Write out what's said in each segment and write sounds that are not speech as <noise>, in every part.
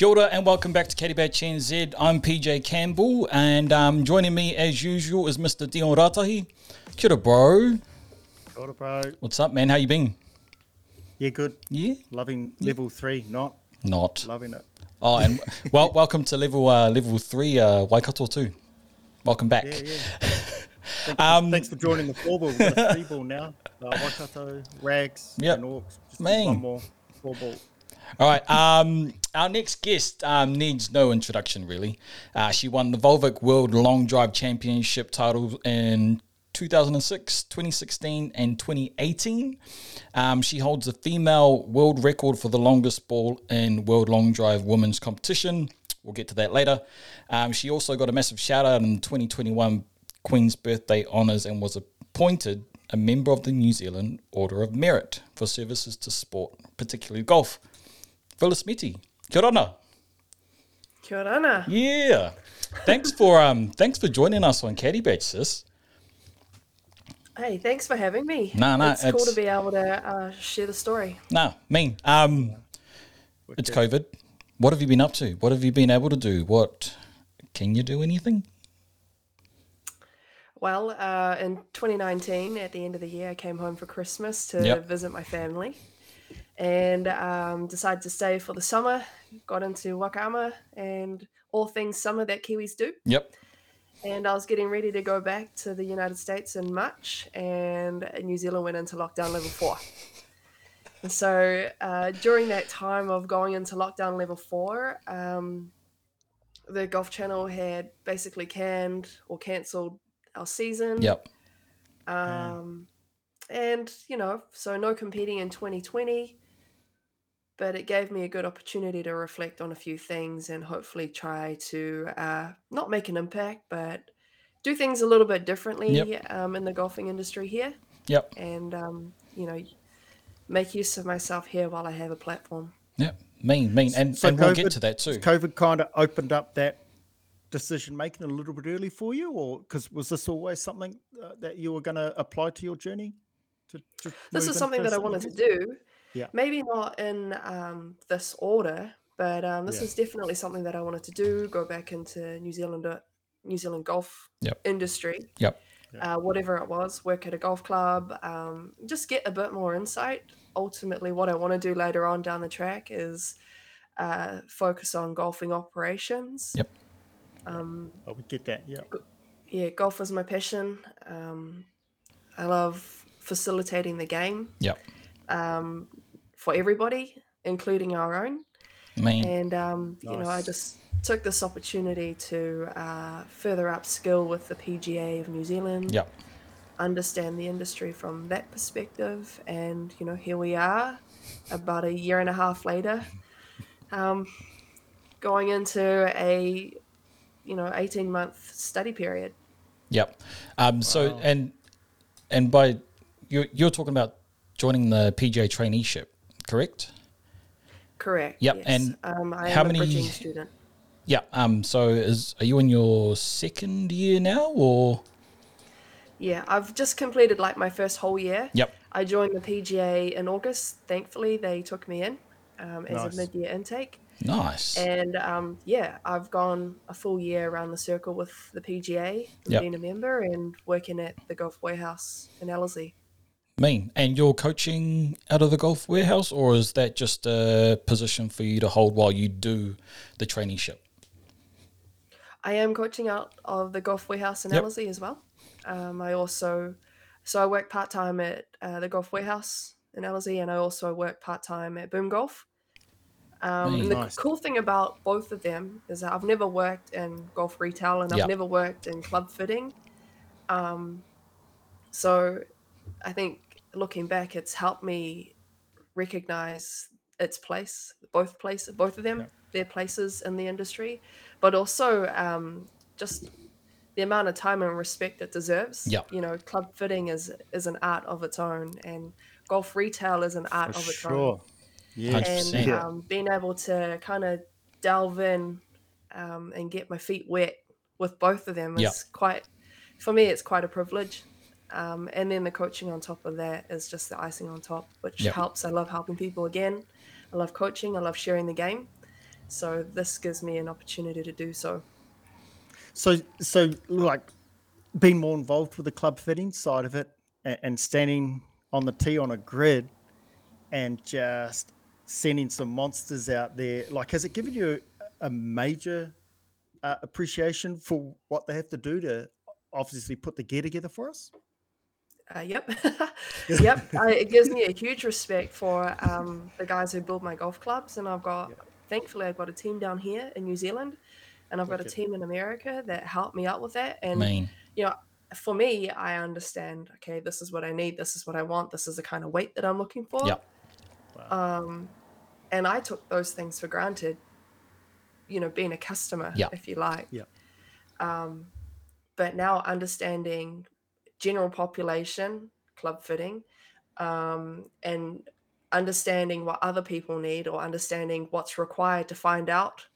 Kia ora and welcome back to Badge NZ. I'm PJ Campbell and um, joining me as usual is Mr. Dion Ratahi. Kia ora, bro. Kia ora, bro. What's up, man? How you been? Yeah, good. Yeah? Loving level three, not Not. loving it. Oh, and <laughs> well, welcome to level uh, level three, uh, Waikato too. Welcome back. Yeah, yeah. <laughs> Thanks, Um, for, thanks for joining the four ball. We've got a three <laughs> ball now. Uh, Waikato, Rags, Yep. and Orcs. Just Man. one more four ball. All right. Um, our next guest um, needs no introduction, really. Uh, she won the Volvik World Long Drive Championship title in 2006, 2016, and 2018. Um, she holds the female world record for the longest ball in World Long Drive Women's Competition. We'll get to that later. Um, she also got a massive shout out in 2021 Queen's Birthday Honours and was appointed a member of the New Zealand Order of Merit for services to sport, particularly golf. Phillis Meti. Kia ora. Kia ora. Yeah. Thanks for um thanks for joining us on Caddy Badge, sis. Hey, thanks for having me. No, no, it's, cool to be able to uh, share the story. No, mean. Um it's COVID. What have you been up to? What have you been able to do? What can you do anything? Well, uh, in 2019, at the end of the year, I came home for Christmas to Yep. visit my family and um, decided to stay for the summer. Got into waka ama and all things summer that Kiwis do. Yep. And I was getting ready to go back to the United States in March, and New Zealand went into lockdown level four. And so uh, during that time of going into lockdown level four, um, the Golf Channel had basically canned or cancelled our season. Yep. Um, and, you know, so no competing in 2020, but it gave me a good opportunity to reflect on a few things and hopefully try to uh, not make an impact, but do things a little bit differently Yep. um, in the golfing industry here Yep. and, um, you know, make use of myself here while I have a platform. Yep. Mean, mean. And, So and we'll get COVID to that too. COVID kind of opened up that decision making a little bit early for you, or because was this always something uh, that you were going to apply to your journey? To, to This is something that I wanted to do. Yeah. Maybe not in um, this order, but um, this Yeah. is definitely something that I wanted to do. Go back into New Zealand, uh, New Zealand golf Yep. industry. Yep. Yeah. Uh, whatever it was, work at a golf club, um, just get a bit more insight. Ultimately, what I want to do later on down the track is uh, focus on golfing operations. Yep. Um, I would get that. Yeah. yeah, golf is my passion. Um, I love facilitating the game Yep. um, for everybody, including our own. Mean. And um, you know, I just took this opportunity to uh, further upskill with the PGA of New Zealand, Yep. understand the industry from that perspective, and you know, here we are, about a year and a half later, um, going into a you know eighteen month study period. Yep. Um, So and and by you're you're talking about joining the PGA traineeship, correct? Correct. Yep, Yes. and um, I how am many- a bridging student. Yeah. Um. So is are you in your second year now, or? Yeah, I've just completed like my first whole year. Yep. I joined the PGA in August. Thankfully, they took me in um, as Nice. a mid-year intake, Nice. and um, yeah, I've gone a full year around the circle with the PGA, Yep. being a member, and working at the Golf Warehouse in Ellerslie. Mean. And you're coaching out of the golf warehouse, or is that just a position for you to hold while you do the traineeship? I am coaching out of the Golf Warehouse in Yep. Ellerslie as well. Um, I also, so I work part time at uh, the Golf Warehouse in Ellerslie, and I also work part time at Boom Golf. Um, Nice. and the Nice. cool thing about both of them is that I've never worked in golf retail and I've Yep. never worked in club fitting. Um, so I think looking back, it's helped me recognize its place, both places, both of them, Yep. their places in the industry, but also um, just the amount of time and respect it deserves. Yep. You know, club fitting is is an art of its own, and golf retail is an art For of its own sure. Yeah. and 100%. Yeah. um, being able to kind of delve in um, and get my feet wet with both of them is Yeah. quite for me it's quite a privilege um, and then the coaching on top of that is just the icing on top which Yeah. helps i love helping people again i love coaching i love sharing the game So this gives me an opportunity to do so. So, so like being more involved with the club fitting side of it and, and standing on the tee on a grid and just sending some monsters out there. Like, has it given you a, a major uh, appreciation for what they have to do to obviously put the gear together for us? Uh, yep, <laughs> <laughs> yep. I, it gives me a huge respect for um, the guys who build my golf clubs, and I've got, thankfully, I've got a team down here in New Zealand, and I've got a team in America that help me out with that. And mean, you know, for me, I understand. Okay, this is what I need. This is what I want. This is the kind of weight that I'm looking for. Yep. Wow. Um, and I took those things for granted. You know, being a customer, Yep. if you like. Yep. Um, but now understanding general population club fitting, um, and understanding what other people need, or understanding what's required to find out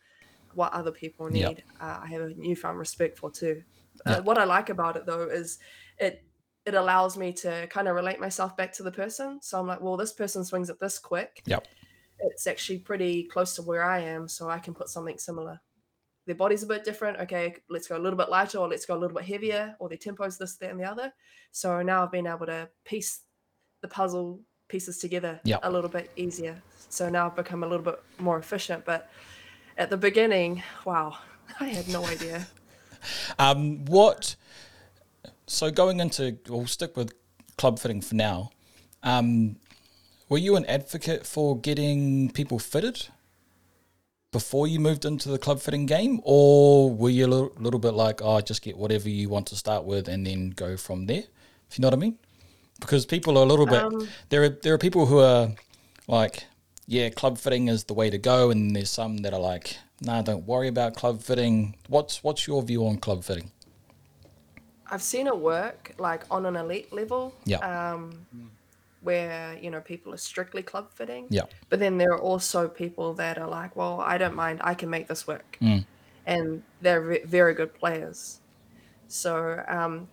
what other people need, Yep. uh, I have a newfound respect for too. Uh, what I like about it though is it it allows me to kind of relate myself back to the person. So I'm like, well, this person swings it this quick. Yep. It's actually pretty close to where I am, so I can put something similar. Their body's a bit different. Okay, let's go a little bit lighter, or let's go a little bit heavier, or their tempo's this, that, and the other. So now I've been able to piece the puzzle pieces together Yep. a little bit easier. So now I've become a little bit more efficient. But at the beginning, wow, <laughs> I had no idea. <laughs> Um, what? So going into, we'll stick with club fitting for now. Um, were you an advocate for getting people fitted before you moved into the club fitting game, or were you a little, little bit like, oh, just get whatever you want to start with and then go from there? If you know what I mean? Because people are a little bit. Um, there are there are people who are like, yeah, club fitting is the way to go, and there's some that are like, nah, don't worry about club fitting. What's what's your view on club fitting? I've seen it work like on an elite level. Yeah. Um, where you know people are strictly club fitting. Yeah. But then there are also people that are like, well, I don't mind. I can make this work, Mm. and they're ve- very good players. So um,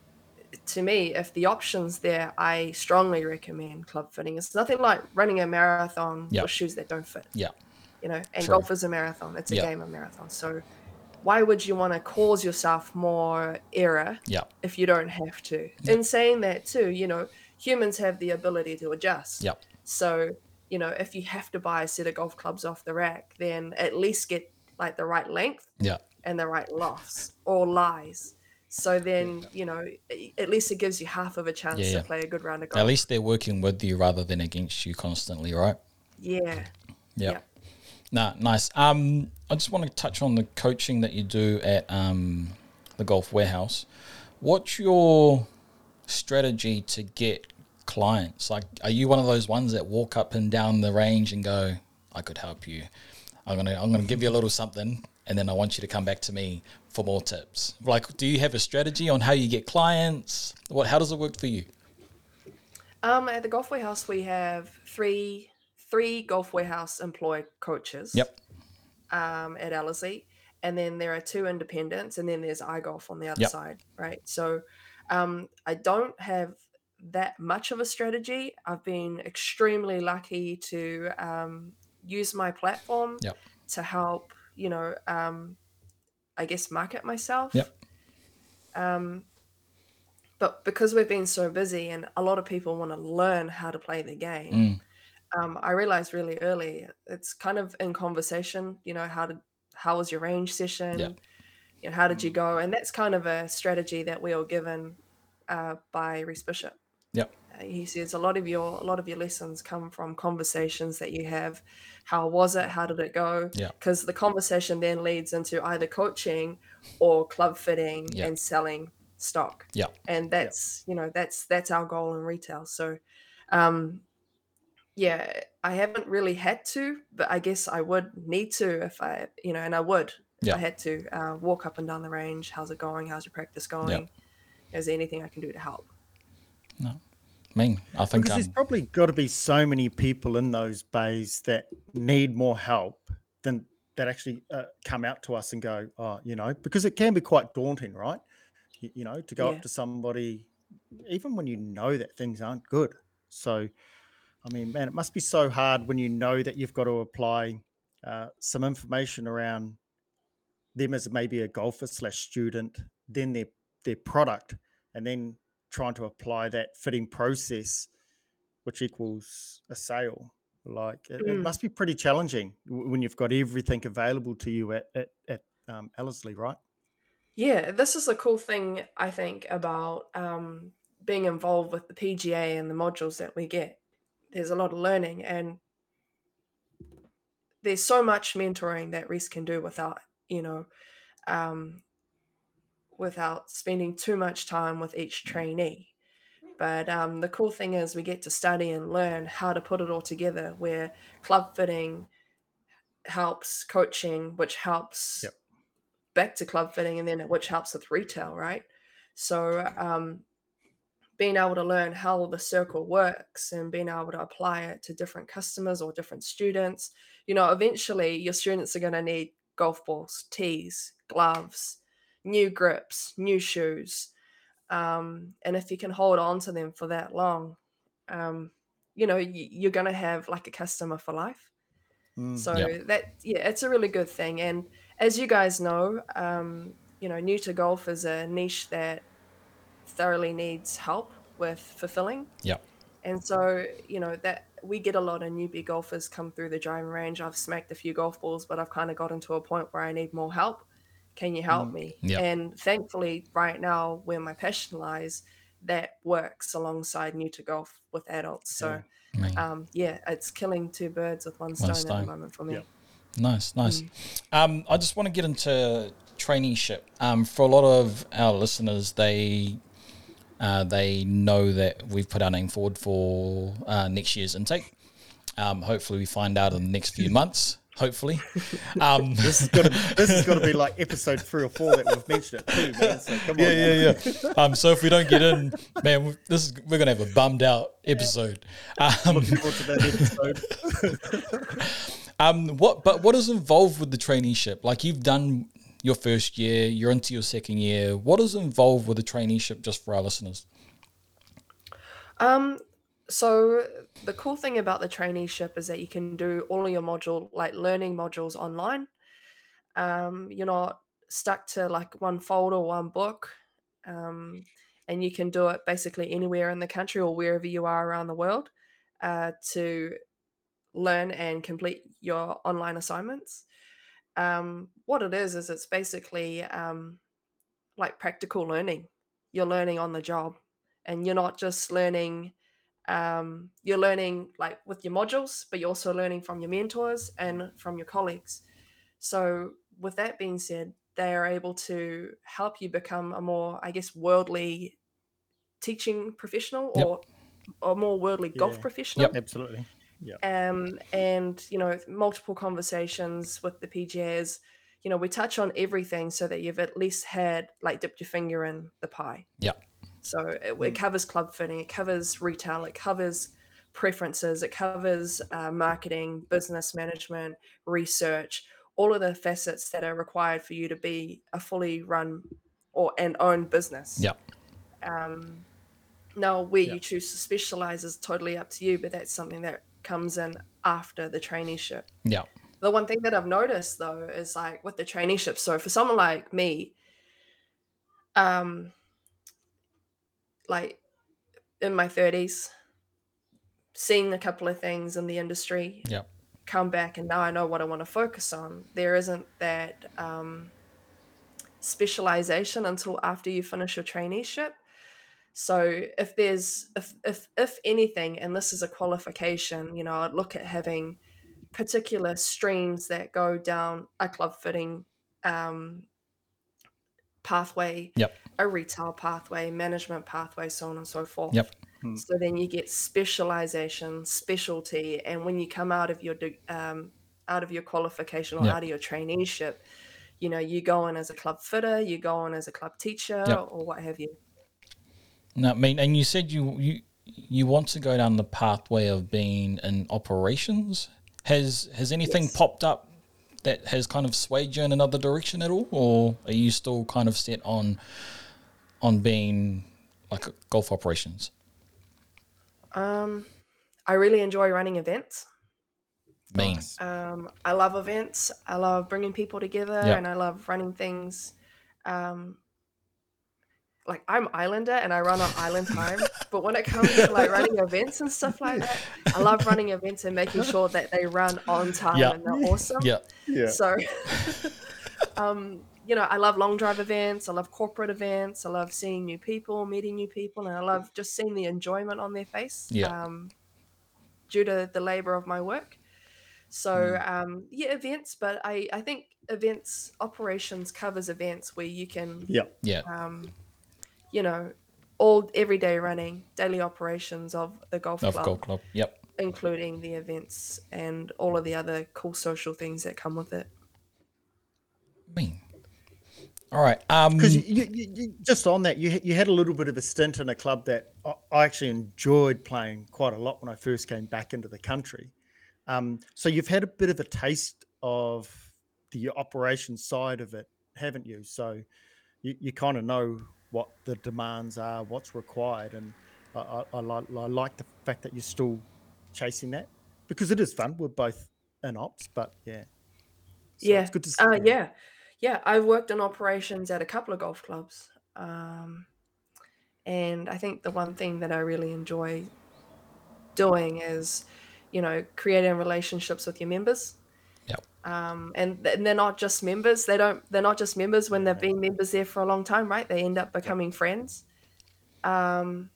to me, if the option's there, I strongly recommend club fitting. It's nothing like running a marathon with shoes that don't fit. Yeah. You know, and True. golf is a marathon. It's a game of marathon. So why would you want to cause yourself more error Yeah. if you don't have to. In saying that too, you know, humans have the ability to adjust. Yep. So, you know, if you have to buy a set of golf clubs off the rack, then at least get like the right length Yeah. and the right lofts or lies. So then, you know, at least it gives you half of a chance Yeah, yeah. to play a good round of golf. At least they're working with you rather than against you constantly, right? yeah. Yeah. Yeah. Nah, nice. Um, I just want to touch on the coaching that you do at um, the Golf Warehouse. What's your strategy to get clients? Like, are you one of those ones that walk up and down the range and go, "I could help you. I'm gonna, I'm gonna give you a little something, and then I want you to come back to me for more tips." Like, do you have a strategy on how you get clients? What, how does it work for you? Um, at the Golf Warehouse, we have three three Golf Warehouse employed coaches. Yep. um, at Ellerslie, and then there are two independents, and then there's iGolf on the other Yep. side, right? So um, I don't have that much of a strategy. I've been extremely lucky to um, use my platform Yep. to help, you know, um, I guess market myself. Yep. Um, but because we've been so busy and a lot of people want to learn how to play the game, Mm. um, I realized really early it's kind of in conversation. You know, how did how was your range session? Yeah. You know, how did you go? And that's kind of a strategy that we were given uh, by Reese Bishop. Yep. Uh, he says a lot of your a lot of your lessons come from conversations that you have. How was it? How did it go? Yeah. Because the conversation then leads into either coaching or club fitting Yeah. and selling stock Yeah. and that's you know that's that's our goal in retail so um yeah i haven't really had to but i guess i would need to if i you know and i would if Yeah. i had to uh, walk up and down the range how's it going how's your practice going is there anything i can do to help I mean, I think Because there's um, probably got to be so many people in those bays that need more help than that actually uh, come out to us and go, oh, you know, because it can be quite daunting, right? You, you know, to go Yeah. up to somebody, even when you know that things aren't good. So, I mean, man, it must be so hard when you know that you've got to apply uh, some information around them as maybe a golfer slash student, then their their product, and then trying to apply that fitting process, which equals a sale. Like it, it Mm. must be pretty challenging when you've got everything available to you at at, at um, Ellerslie, right? Yeah, this is a cool thing I think about um, being involved with the PGA and the modules that we get. There's a lot of learning, and there's so much mentoring that Reese can do without, you know, um, without spending too much time with each trainee. But um, the cool thing is we get to study and learn how to put it all together. Where club fitting helps coaching, which helps Yep. back to club fitting, and then which helps with retail, right? So um, being able to learn how the circle works and being able to apply it to different customers or different students, you know, eventually your students are going to need golf balls, tees, gloves, new grips, new shoes. Um, and if you can hold on to them for that long, um, you know, y- you're going to have like a customer for life. Mm. So Yeah. that yeah, it's a really good thing. And as you guys know, um, you know, new to golf is a niche that thoroughly needs help with fulfilling. Yeah. And so, you know, that we get a lot of newbie golfers come through the driving range. I've smacked a few golf balls, but I've kind of gotten to a point where I need more help. Can you help Mm. me? Yeah. And thankfully, right now, where my passion lies, that works alongside new to golf with adults. So, Yeah. I um, yeah, it's killing two birds with one stone, at stone. the moment for me. Yep. Nice, nice. Mm. Um, I just want to get into traineeship. Um, for a lot of our listeners, they uh, they know that we've put our name forward for uh, next year's intake. Um, hopefully, we find out in the next few months. Hopefully, um, <laughs> This has got to this has got to be like episode three or four that we've mentioned it too, man. So come on, yeah, yeah, yeah. Um, so if we don't get in, man, this is we're gonna have a bummed out episode. Um, Looking forward to that episode. <laughs> Um, what but what is involved with the traineeship? Like you've done your first year, you're into your second year. What is involved with the traineeship just for our listeners? Um, so the cool thing about the traineeship is that you can do all of your module, like learning modules online. Um, you're not stuck to like one folder, one book. Um, and you can do it basically anywhere in the country or wherever you are around the world uh, to learn and complete your online assignments. Um, what it is, is it's basically um, like practical learning. You're learning on the job and you're not just learning um, you're learning like with your modules but you're also learning from your mentors and from your colleagues so with that being said they are able to help you become a more i guess worldly teaching professional Yep. or or more worldly golf Yeah. professional Yep. Absolutely. Yeah. Um, and you know multiple conversations with the PGAs. You know, we touch on everything so that you've at least had like dipped your finger in the pie. Yeah. So it, it covers club fitting, it covers retail, it covers preferences, it covers uh, marketing, business management, research, all of the facets that are required for you to be a fully run or and own business. Yeah. Um, now, where Yeah. you choose to specialize is totally up to you, but that's something that comes in after the traineeship. Yeah. The one thing that I've noticed though is like with the traineeship. So for someone like me, um, like in my thirties, seeing a couple of things in the industry, come back, and now I know what I want to focus on. There isn't that um, specialization until after you finish your traineeship. So if there's if if if anything, and this is a qualification, you know, I'd look at having particular streams that go down a club fitting um, pathway, Yep. a retail pathway, management pathway, so on and so forth. Yep. Hmm. So then you get specialization, specialty, and when you come out of your de- um, out of your qualification or Yep. out of your traineeship, you know, you go in as a club fitter, you go in as a club teacher, Yep. or what have you. No, I mean, and you said you you you want to go down the pathway of being in operations. Has has anything Yes. popped up that has kind of swayed you in another direction at all, or are you still kind of set on on being like golf operations? Um, I really enjoy running events. Mean. Nice. Um, I love events. I love bringing people together, Yeah. and I love running things. Um, like I'm Islander, and I run on island time. <laughs> but when it comes to like running events and stuff like that, I love running events and making sure that they run on time Yeah. and they're awesome. Yeah. Yeah. So, <laughs> um, you know, I love long drive events. I love corporate events. I love seeing new people, meeting new people, and I love just seeing the enjoyment on their face. Yeah. Um, due to the labor of my work. So Hmm. um, yeah, events, but I I think events operations covers events where you can Yeah. Yeah. um, you know all everyday running daily operations of the golf Of club, Golf Club. Yep. including the events and all of the other cool social things that come with it. Mean. All right. Um. Because you, you, you, you- just on that, you had- you had a little bit of a stint in a club that I- I actually enjoyed playing quite a lot when I first came back into the country. Um, so you've had a bit of a taste of the operation side of it, haven't you? So you, you kind of know what the demands are, what's required, and I, I, I, like, I like the fact that you're still chasing that because it is fun. We're both in ops, but yeah, So yeah, it's good to see. uh, yeah, yeah. I've worked in operations at a couple of golf clubs, um, and I think the one thing that I really enjoy doing is, you know, creating relationships with your members. Yep. Um, and, and they're not just members. They don't. They're not just members when they've been members there for a long time, right? They end up becoming friends. Um,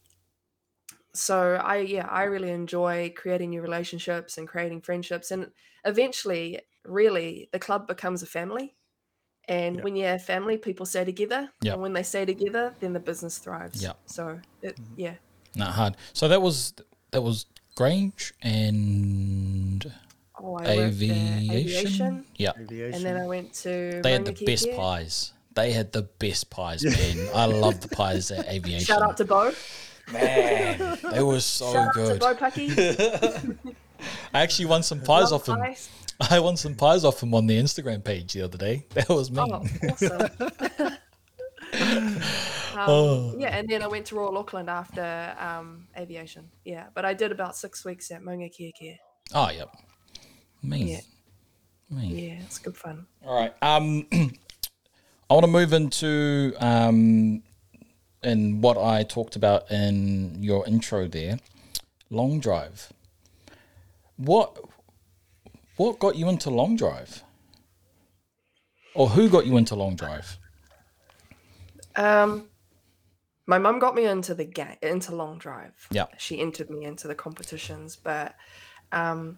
so I yeah I really enjoy creating new relationships and creating friendships and eventually really the club becomes a family and Yeah. when you have family people stay together Yeah. and when they stay together then the business thrives Yeah. so it, Mm-hmm. yeah Not hard. So that was that was Grange and oh I aviation. aviation Yeah. Aviation. and then I went to They had the Maunga best pies. They had the best pies, man. I love the pies at <laughs> aviation. shout out to Bo man. They were <laughs> so shout out to good. Bo Pucky <laughs> I actually won some pies Love off him. pies. I won some pies off him on the Instagram page the other day. That was me. Oh, awesome. um, Oh. Yeah, and then I went to Royal Auckland after um, aviation. Yeah, but I did about six weeks at Maungakiekie. Oh, yep. Me. Yeah. Yeah, it's good fun. All right. Um, <clears throat> I want to move into um, in what I talked about in your intro there, long drive. What what got you into long drive, or who got you into long drive? Um, my mum got me into the ga- into long drive. Yeah. she entered me into the competitions, but um,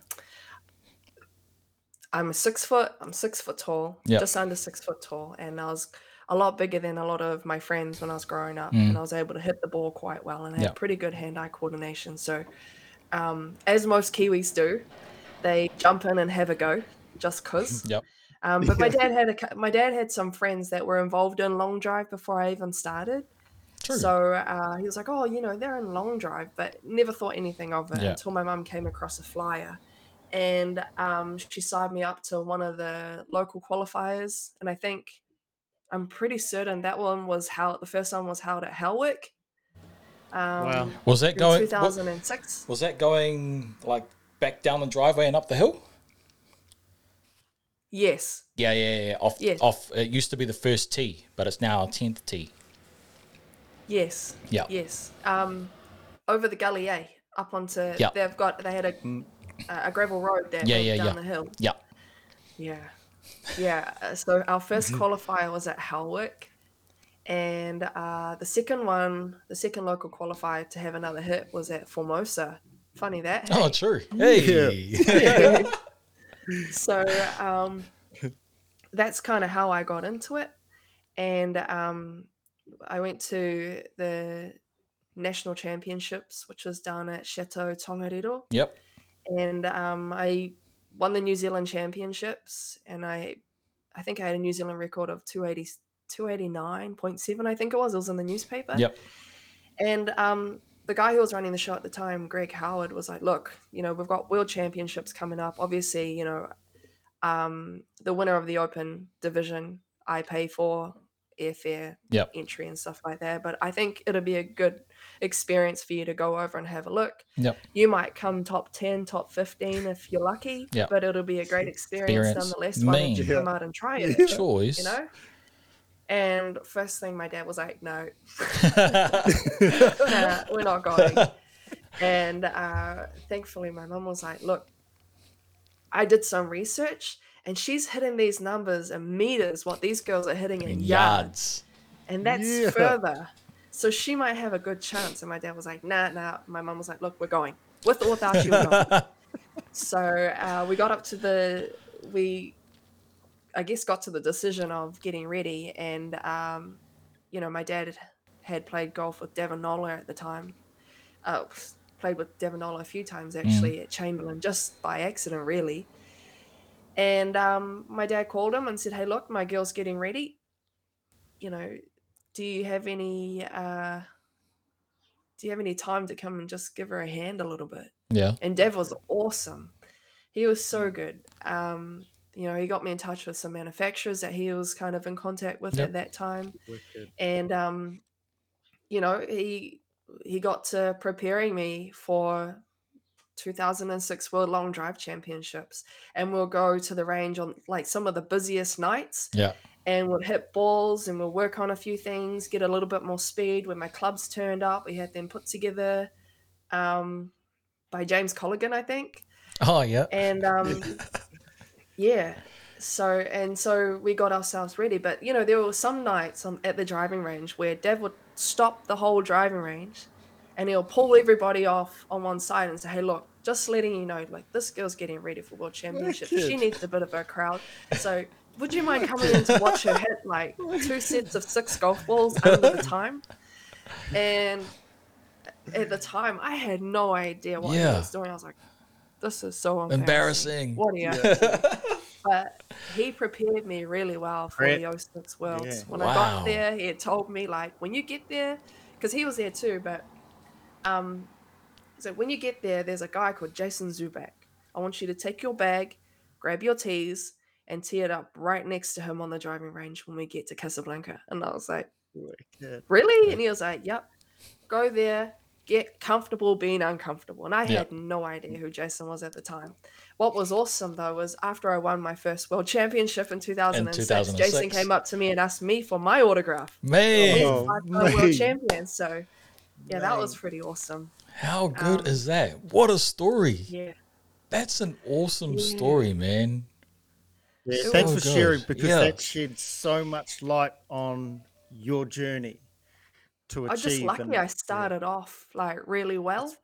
I'm six foot. I'm six foot tall, Yeah. just under six foot tall, and I was a lot bigger than a lot of my friends when I was growing up, Mm. and I was able to hit the ball quite well, and I Yeah. had pretty good hand-eye coordination. So, um, as most Kiwis do, they jump in and have a go just cause. <laughs> Yep. Um, but my dad had a cou- my dad had some friends that were involved in long drive before I even started. True. So uh, he was like, "Oh, you know, they're in long drive," but never thought anything of it Yeah. until my mum came across a flyer, and um, she signed me up to one of the local qualifiers. And I think I'm pretty certain that one was held. The first one was held at Howick. Um, Wow. was that in going? what- 2006. was that going like back down the driveway and up the hill? Yes. Yeah, yeah, yeah. Off, Yes. off. It used to be the first tee, but it's now a tenth tee. Yes. Yeah. Yes. Um, over the gully, eh? Up onto. Yeah. They've got. They had a a gravel road that Yeah, went yeah, down yeah. the hill. Yeah. Yeah. Yeah. uh, So our first Mm-hmm. qualifier was at Howick. And uh, the second one, the second local qualifier to have another hit was at Formosa. Funny that. Oh, true. <laughs> Hey. <laughs> so um, that's kind of how I got into it. And um, I went to the national championships, which was down at Chateau Tongariro. yep. And um, I won the New Zealand Championships, and I, I think I had a New Zealand record of 280, 289.7, I think it was. It was in the newspaper. Yep. And um, the guy who was running the show at the time, Greg Howard, was like, "Look, you know, we've got World Championships coming up. Obviously, you know, um, the winner of the Open division, I pay for, airfare Yep. entry and stuff like that. But I think it'll be a good experience for you to go over and have a look. Yep. You might come top 10, top 15 if you're lucky, Yep. but it'll be a great experience, Experience. nonetheless. Why don't you Mean. come out and try it? Choice. You know? And first thing my dad was like, no, <laughs> nah, we're not going. And uh, thankfully, my mum was like, look, I did some research and she's hitting these numbers in meters, what these girls are hitting in In yards. yards. And that's Yeah. further. So she might have a good chance. And my dad was like, nah, nah. My mum was like, look, we're going. With or without you, we're going. <laughs> so uh, we got up to the, we, I guess, got to the decision of getting ready. And, um, you know, my dad had played golf with Devon Nola at the time. Uh, played with Devon Nola a few times actually at Chamberlain, just by accident, really. And um, my dad called him and said, "Hey, look, my girl's getting ready. You know, do you have any? Uh, do you have any time to come and just give her a hand a little bit?" Yeah. And Dev was awesome. He was so good. Um, you know, he got me in touch with some manufacturers that he was kind of in contact with Yep. at that time Wicked. and um, you know he he got to preparing me for 2006 World Long Drive Championships, and we'll go to the range on like some of the busiest nights, Yeah. and we'll hit balls and we'll work on a few things, get a little bit more speed. When my clubs turned up, we had them put together um, by James Colligan, I think Oh yeah. and um <laughs> yeah so and so we got ourselves ready but you know there were some nights on, at the driving range where dev would stop the whole driving range and he'll pull everybody off on one side and say hey look just letting you know like this girl's getting ready for world championships she needs a bit of a crowd so would you mind coming in to watch her hit like two sets of six golf balls under the time and at the time i had no idea what Yeah. he was doing i was like this is so embarrassing. Embarrassing. What are you? <laughs> but he prepared me really well for Great. the 06 Worlds. Yeah. When I got there, he had told me like when you get there, because he was there too. But um, so when you get there, there's a guy called Jason Zubak. I want you to take your bag, grab your tees, and tee it up right next to him on the driving range when we get to Casablanca. And I was like, really? And he was like, yep. Go there, get comfortable being uncomfortable. And I Yeah. had no idea who Jason was at the time. What was awesome though was after I won my first world championship in 2006, Jason 2006. came up to me and asked me for my autograph. Man, Oh, a world <laughs> champion. So yeah, that was pretty awesome. how good um, is that? What a story. Yeah. That's an awesome Yeah. story, man. Yeah, So thanks for good. sharing because Yeah. that sheds so much light on your journey to achieve. I achieve. just lucky and- I started off like really well.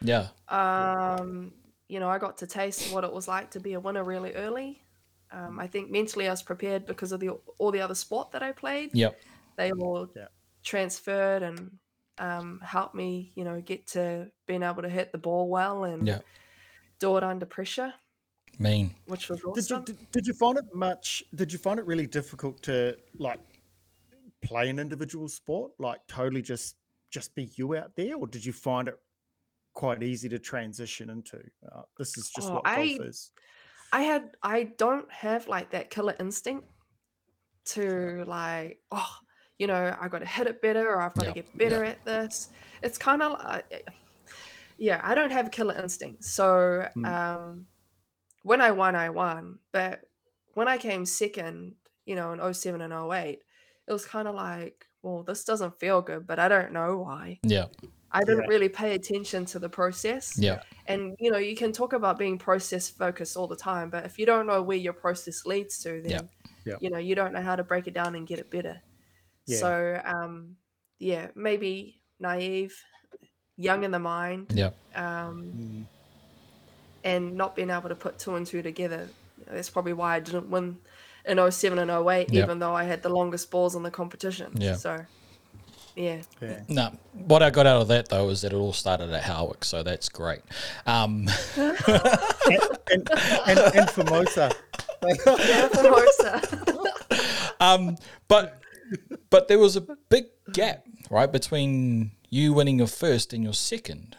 Yeah. Um, you know, I got to taste what it was like to be a winner really early. Um, I think mentally I was prepared because of the all the other sport that I played. Yep. They all Yeah. transferred and um, helped me, you know, get to being able to hit the ball well and Yeah. do it under pressure, Mean. which was Did you awesome. did, did you find it much? Did you find it really difficult to like play an individual sport, like totally just just be you out there, or did you find it quite easy to transition into? Uh, this is just Oh, what I- golf is. I had I don't have like that killer instinct to like oh you know I got to hit it better or I've got Yeah, to get better at this. It's kind of like yeah I don't have a killer instinct. So Hmm. um, when I won I won, but when I came second, you know in 07 and 08, it was kind of like well this doesn't feel good, but I don't know why. Yeah. I didn't Yeah. really pay attention to the process Yeah. and you know you can talk about being process focused all the time but if you don't know where your process leads to then Yeah. Yeah. you know you don't know how to break it down and get it better Yeah. so um yeah maybe naive young in the mind Yeah. um Mm. and not being able to put two and two together that's probably why i didn't win in 07 and 08 Yeah. even though i had the longest balls in the competition Yeah. so yeah Yeah. No, what I got out of that though is that it all started at Howick, so that's great. Um, and, and, and <laughs> Formosa. yeah Formosa. <laughs> um, but but there was a big gap, right, between you winning your first and your second.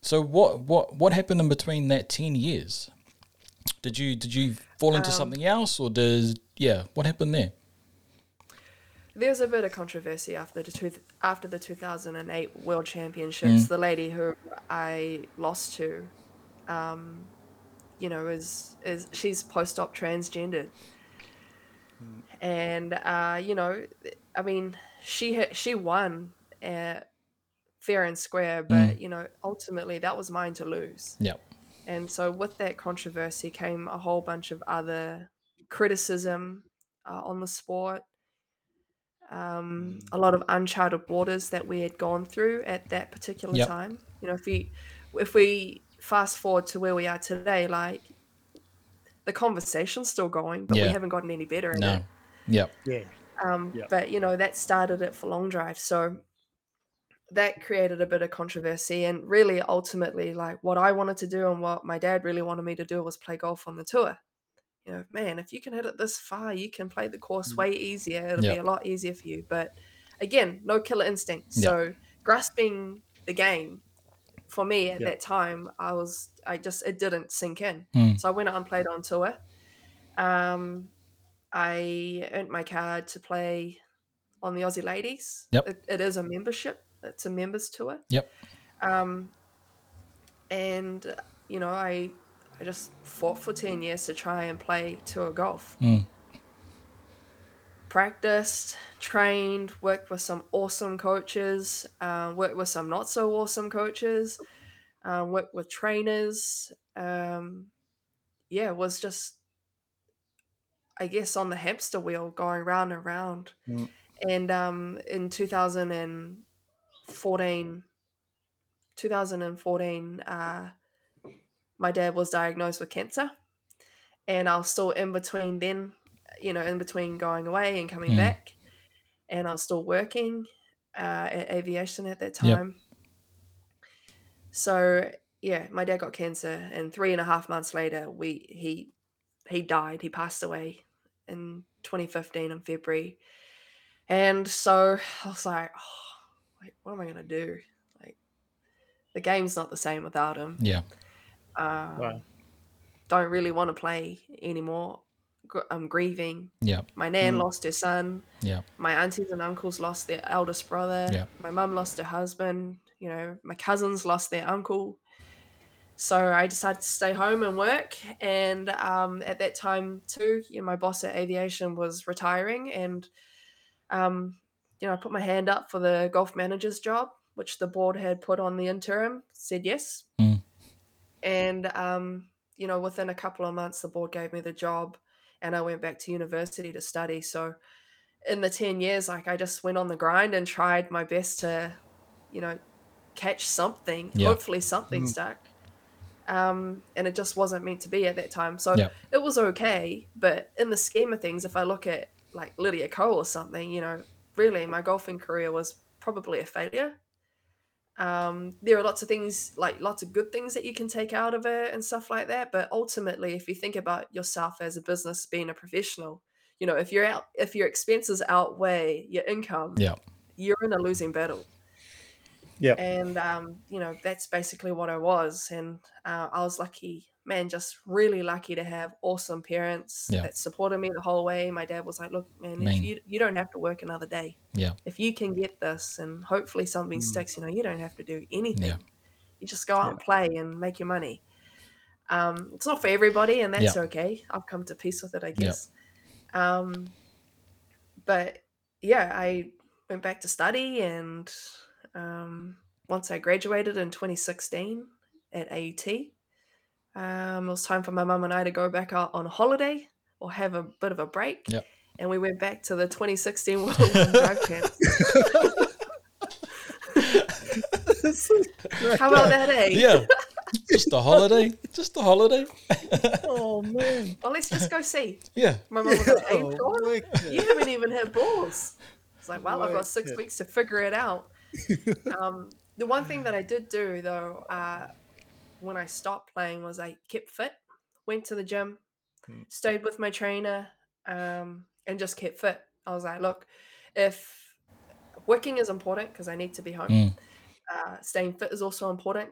So what what what happened in between that ten years? Did you did you fall into something else, or does yeah? What happened there? there's a bit of controversy after the two, after the 2008 World Championships. Mm. The lady who I lost to, um, you know, is is she's post-op transgendered, and uh, you know, I mean, she she won uh, fair and square, but you know, ultimately that was mine to lose. Yep. And so, with that controversy came a whole bunch of other criticism uh, on the sport. Um, a lot of uncharted waters that we had gone through at that particular Yep. time. You know, if we if we fast forward to where we are today, like the conversation's still going, but Yeah. we haven't gotten any better No. it. Yep. Yeah. Um, Yeah. But you know that started it for long drive, so that created a bit of controversy. And really, ultimately, like what I wanted to do and what my dad really wanted me to do was play golf on the tour. You know, man, if you can hit it this far, you can play the course way easier. It'll Yeah. be a lot easier for you. But again, no killer instinct. Yeah. So grasping the game for me at Yeah. that time, I was I just it didn't sink in. Mm. So I went out and played on tour. Um, I earned my card to play on the Aussie Ladies. Yep. It, it is a membership. It's a members tour. Yep. Um, and you know, I I just fought for ten years to try and play tour golf. Mm. Practiced, trained, worked with some awesome coaches, uh, worked with some not so awesome coaches, uh, worked with trainers. Um, yeah, it was just, I guess, on the hamster wheel going round and round. Mm. And um, in 2014, 2014, uh, my dad was diagnosed with cancer. And I was still in between then, you know, in between going away and coming Mm. back. And I was still working uh, at aviation at that Yep. time. So yeah, my dad got cancer, and three and a half months later, we he he died. He passed away in 2015 in February. And so I was like, oh, like, what am I gonna do? Like, the game's not the same without him. Yeah. Um, Wow. Don't really want to play anymore. I'm grieving. Yeah. My nan Mm. lost her son. Yeah. My aunties and uncles lost their eldest brother. Yeah. My mum lost her husband. You know, my cousins lost their uncle. So I decided to stay home and work. And um, at that time, too, you know, my boss at aviation was retiring. And, um, you know, I put my hand up for the golf manager's job, which the board had put on the interim, said yes. Mm. And, um, you know, within a couple of months, the board gave me the job and I went back to university to study. So, in the 10 years, like I just went on the grind and tried my best to, you know, catch something. Yeah. Hopefully, something Mm. stuck. Um, and it just wasn't meant to be at that time. So, Yeah. it was okay. But in the scheme of things, if I look at like Lydia Ko or something, you know, really my golfing career was probably a failure. Um, there are lots of things, like lots of good things that you can take out of it and stuff like that. But ultimately, if you think about yourself as a business being a professional, you know, if you're out, if your expenses outweigh your income, Yep. you're in a losing battle. Yeah. And um, you know, that's basically what I was. And uh, I was lucky, man, just really lucky to have awesome parents Yeah. that supported me the whole way. My dad was like, "Look, man, if you you don't have to work another day. Yeah. If you can get this, and hopefully something Mm. sticks, you know, you don't have to do anything. Yeah. You just go out and play and make your money. Um, it's not for everybody, and that's Yeah. okay. I've come to peace with it, I Yeah. guess. Um, but yeah, I went back to study, and um, once I graduated in 2016 at AUT, um, it was time for my mum and I to go back out on holiday or have a bit of a break. Yep. And we went back to the 2016 World <laughs> Drive Champs. How about that, eh? Yeah. Just a holiday. Just a holiday. <laughs> oh man. Well, let's just go see. Yeah. My mum was like, hey, Oh, you haven't even hit balls. It's like, well, I've got six weeks to figure it out. Um, the one thing that I did do though, uh, when I stopped playing, was I kept fit, went to the gym, Hmm. stayed with my trainer, um, and just kept fit. I was like, look, if working is important because I need to be home, Mm. uh, staying fit is also important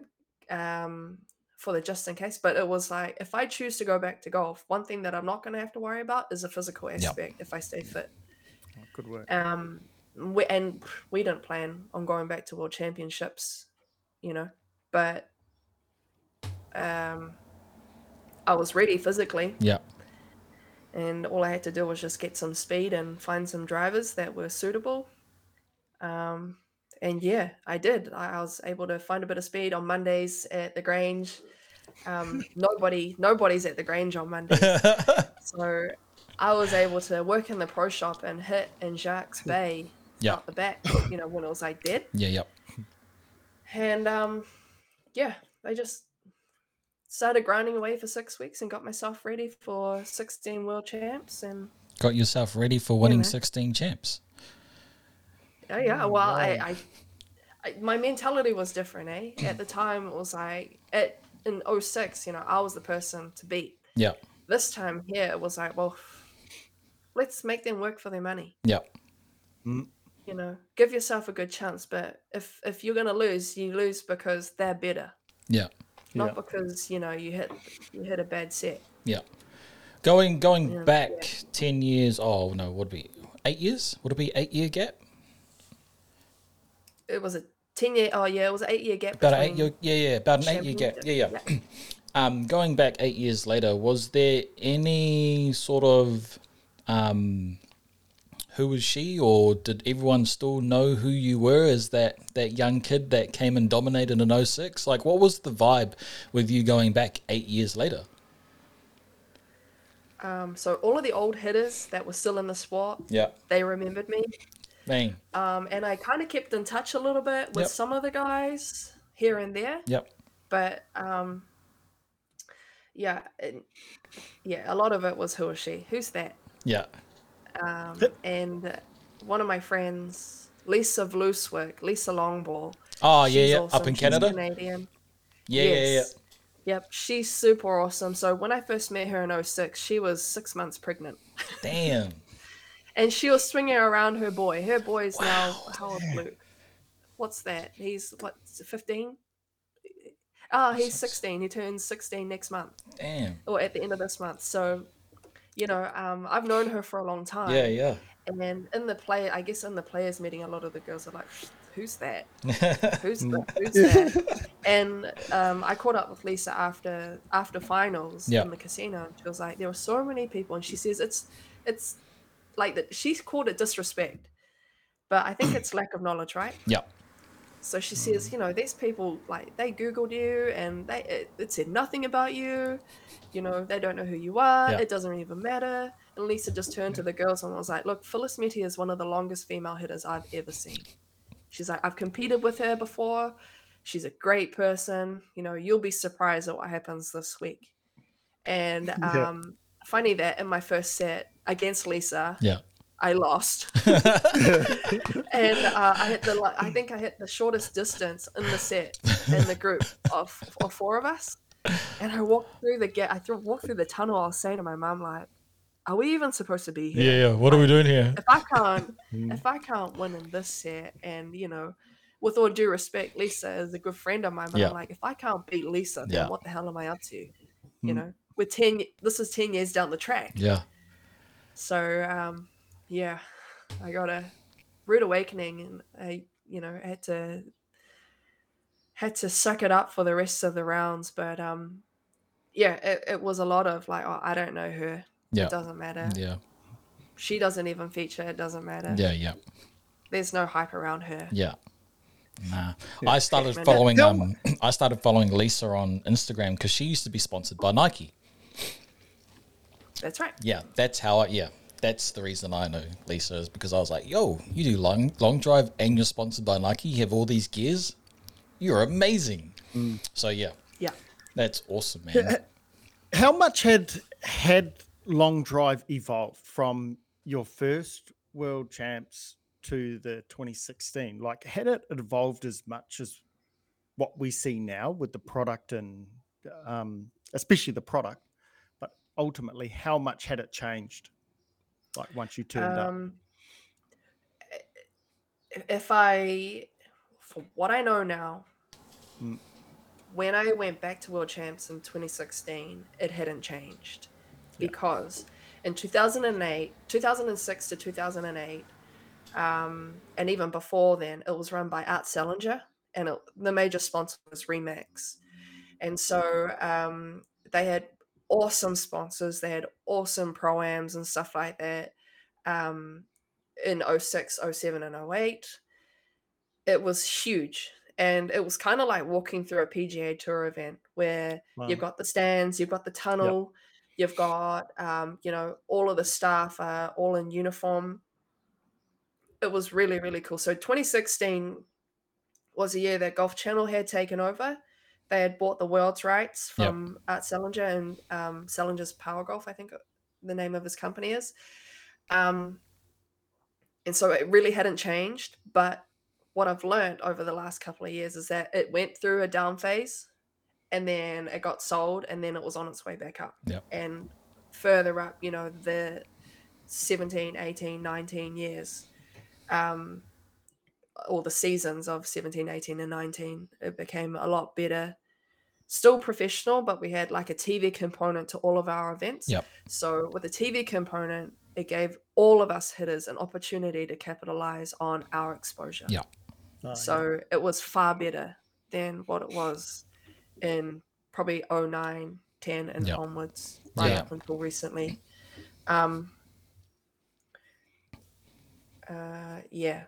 um, for the just in case. But it was like, if I choose to go back to golf, one thing that I'm not going to have to worry about is the physical aspect if I stay fit. Good work. Um, we, and we didn't plan on going back to world championships, you know, but um, I was ready physically, Yeah. and all I had to do was just get some speed and find some drivers that were suitable. Um, and yeah, I did. I, I was able to find a bit of speed on Mondays at the Grange. Um, <laughs> nobody, nobody's at the Grange on Mondays, <laughs> so I was able to work in the pro shop and hit in Jacques <laughs> Bay Yeah. out the back. <coughs> You know when it was like dead, Yeah. Yeah. and um, yeah, I just started grinding away for six weeks and got myself ready for 16 world champs and Got yourself ready for winning man. 16 champs. Oh yeah, well, wow. I, I, I, my mentality was different, eh? <coughs> At the time, it was like at in 06, you know, I was the person to beat. Yeah. This time here, it was like, well, let's make them work for their money. Yeah. You know, give yourself a good chance. But if if you're gonna lose, you lose because they're better, Yeah. not Yeah. because you know you hit you hit a bad set. Yeah. Going going Yeah. back Yeah. 10 years. Oh, no. Would it be eight years? Would it be eight year gap? It was a ten year. Oh yeah, it was an eight year gap. About an eight year, yeah, yeah, about an eight year gap. Yeah, yeah. championship. <clears throat> Um, going back eight years later, was there any sort of um, who was she, or did everyone still know who you were as that that young kid that came and dominated in 06? Like, what was the vibe with you going back eight years later? Um, so all of the old hitters that were still in the sport, Yeah, they remembered me. man. Um, and I kind of kept in touch a little bit with Yep. some of the guys here and there, Yep. but um, yeah, and, yeah, a lot of it was who who is she? Who's that? Yeah. Um, and one of my friends, Lisa Vlooswyk, Lisa Longball. Oh yeah, yeah. awesome. Up in She's Canada. Canadian. Yeah, yeah, yeah. Yep, she's super awesome. So when I first met her in 06, she was six months pregnant. Damn. <laughs> And she was swinging around her boy. Her boy's now how old Luke? What's that? He's what, 15? Oh, he's 16. He turns 16 next month Damn. or at the end of this month. So, you know, um, I've known her for a long time. Yeah, yeah. And in the play, I guess in the players meeting, a lot of the girls are like, "Who's that? <laughs> Who's the, who's that?" And um, I caught up with Lisa after after finals Yeah. in the casino, and she was like, "There were so many people," and she says it's it's like that. She's called it disrespect, but I think it's lack of knowledge, right? yeah. So she says, you know, these people like they googled you and they it, it said nothing about you. You know, they don't know who you are. Yeah. It doesn't even matter. And Lisa just turned to the girls and was like, "Look, Phillis Meti is one of the longest female hitters I've ever seen. She's like, I've competed with her before. She's a great person. You know, you'll be surprised at what happens this week." And <laughs> Yeah. um, funny that in my first set against Lisa, Yeah. I lost. <laughs> and uh, I hit the li- I think I hit the shortest distance in the set in the group of, of four of us. And I walked through the gate. I threw, walked through the tunnel. I was saying to my mum, like, "Are we even supposed to be here? yeah. yeah. What are we doing here? If I can't, if I can't win in this set, and you know, with all due respect, Lisa is a good friend of mine. But Yeah. I'm like, if I can't beat Lisa, then Yeah. what the hell am I up to? You Mm. know, we're ten. This is ten years down the track. Yeah. So um, yeah, I got a rude awakening, and I, you know, had to had to suck it up for the rest of the rounds. But um, yeah, it, it was a lot of like, oh, I don't know her. Yeah. It doesn't matter. Yeah. She doesn't even feature. It doesn't matter. Yeah. Yeah. There's no hype around her. Yeah. Nah. I started following um <clears throat> I started following Lisa on Instagram because she used to be sponsored by Nike. That's right. Yeah, that's how I yeah. That's the reason I know Lisa is because I was like, yo, you do long long drive and you're sponsored by Nike, you have all these gears. You're amazing. So yeah, Yeah. that's awesome, man. How much had had long drive evolved from your first world champs to the 2016? Like, had it evolved as much as what we see now with the product and um, especially the product? But ultimately, how much had it changed? Like once you turned up. Um, if I, for what I know now, Mm. when I went back to World Champs in 2016, it hadn't changed Yeah. because in 2008, 2006 to 2008, um, and even before then, it was run by Art Sellinger, and it, the major sponsor was Remax. And so um, they had awesome sponsors, they had awesome proams and stuff like that um, in 06, 07, and 08. It was huge. And it was kind of like walking through a PGA Tour event where Wow. you've got the stands, you've got the tunnel, you've got, um, you know, all of the staff are all in uniform. It was really, really cool. So 2016 was a year that Golf Channel had taken over. They had bought the world's rights Yep. from Art Sellinger and um, Sellinger's Power Golf, I think the name of his company is. Um, and so it really hadn't changed. But what I've learned over the last couple of years is that it went through a down phase and then it got sold and then it was on its way back up. Yep. And further up, you know, the 17, 18, 19 years, um, or the seasons of 17, 18, and 19, it became a lot better. Still professional, but we had like a TV component to all of our events. Yep. So with the TV component, it gave all of us hitters an opportunity to capitalize on our exposure. Yeah. Oh, yeah. So it was far better than what it was in probably 09, 10 and Yeah. onwards, right Yeah. up until recently. Um, uh, yeah.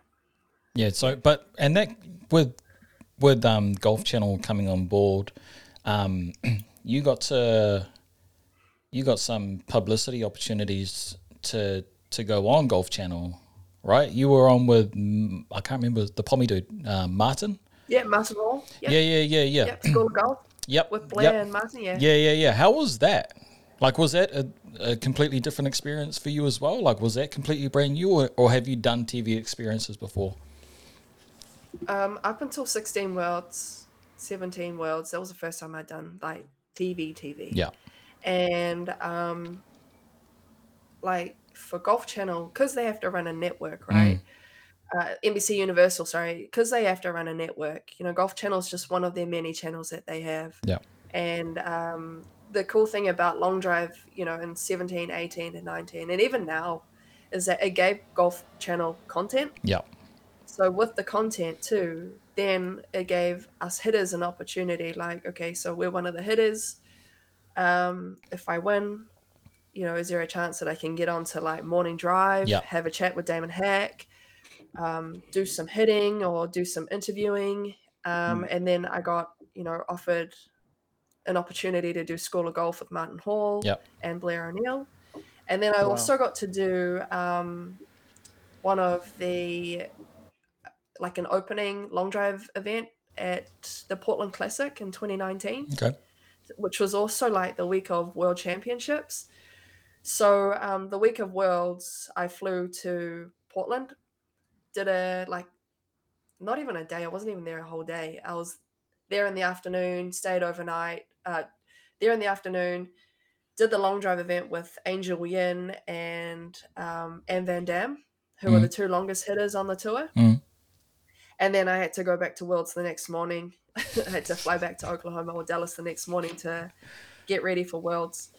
Yeah. So, but and that with with um, Golf Channel coming on board, um, <clears throat> you got to you got some publicity opportunities to to go on Golf Channel, right? You were on with I can't remember the Pommy dude, uh, Martin. Yeah, Martin Hall. Yep. Yeah, yeah, yeah, yeah. Yep. School of Golf <clears throat> Yep. with Blair yep. and Martin. Yeah. Yeah, yeah, yeah. How was that? Like, was that a, a completely different experience for you as well? Like, was that completely brand new, or, or have you done TV experiences before? Um, up until 16 Worlds, 17 Worlds, that was the first time I'd done like TV, TV. Yeah, and um like for golf channel because they have to run a network right? Uh, nbc universal sorry because they have to run a network you know golf channel is just one of their many channels that they have. Yeah, and um the cool thing about long drive you know in 17 18 and 19 and even now is that it gave golf channel content. Yeah, so with the content too, then it gave us hitters an opportunity. Like, okay, so we're one of the hitters. Um, if I win, you know, is there a chance that I can get onto like morning drive, Yep. have a chat with Damon Hack, um, do some hitting or do some interviewing, um, and then I got you know offered an opportunity to do School of Golf with Martin Hall Yep. and Blair O'Neal, and then I Wow. also got to do um, one of the like an opening long drive event at the Portland Classic in 2019 okay, which was also like the week of World Championships. So um, the week of Worlds, I flew to Portland, did a like, not even a day. I wasn't even there a whole day. I was there in the afternoon, stayed overnight. Uh, there in the afternoon, did the long drive event with Angel Yin and um, Anne Van Dam, who are Mhm. the two longest hitters on the tour. Mhm. And then I had to go back to Worlds the next morning. <laughs> I had to fly back to Oklahoma or Dallas the next morning to get ready for Worlds.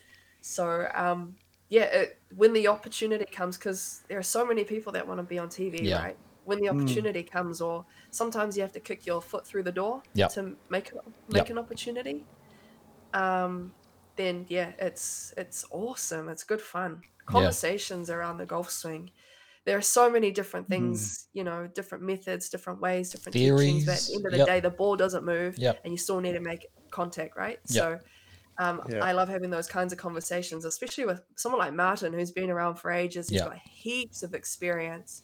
So um, yeah, it, when the opportunity comes, because there are so many people that want to be on TV, Yeah. right? When the opportunity comes, or sometimes you have to kick your foot through the door Yep. to make make Yep. an opportunity. Um, then yeah, it's it's awesome. It's good fun. Conversations around the golf swing. There are so many different things, you know, different methods, different ways, different teachings. But at the end of the yep. day, the ball doesn't move, Yep. and you still need to make contact, right? Yep. So, um, Yeah. I love having those kinds of conversations, especially with someone like Martin, who's been around for ages. He's Yeah. got heaps of experience.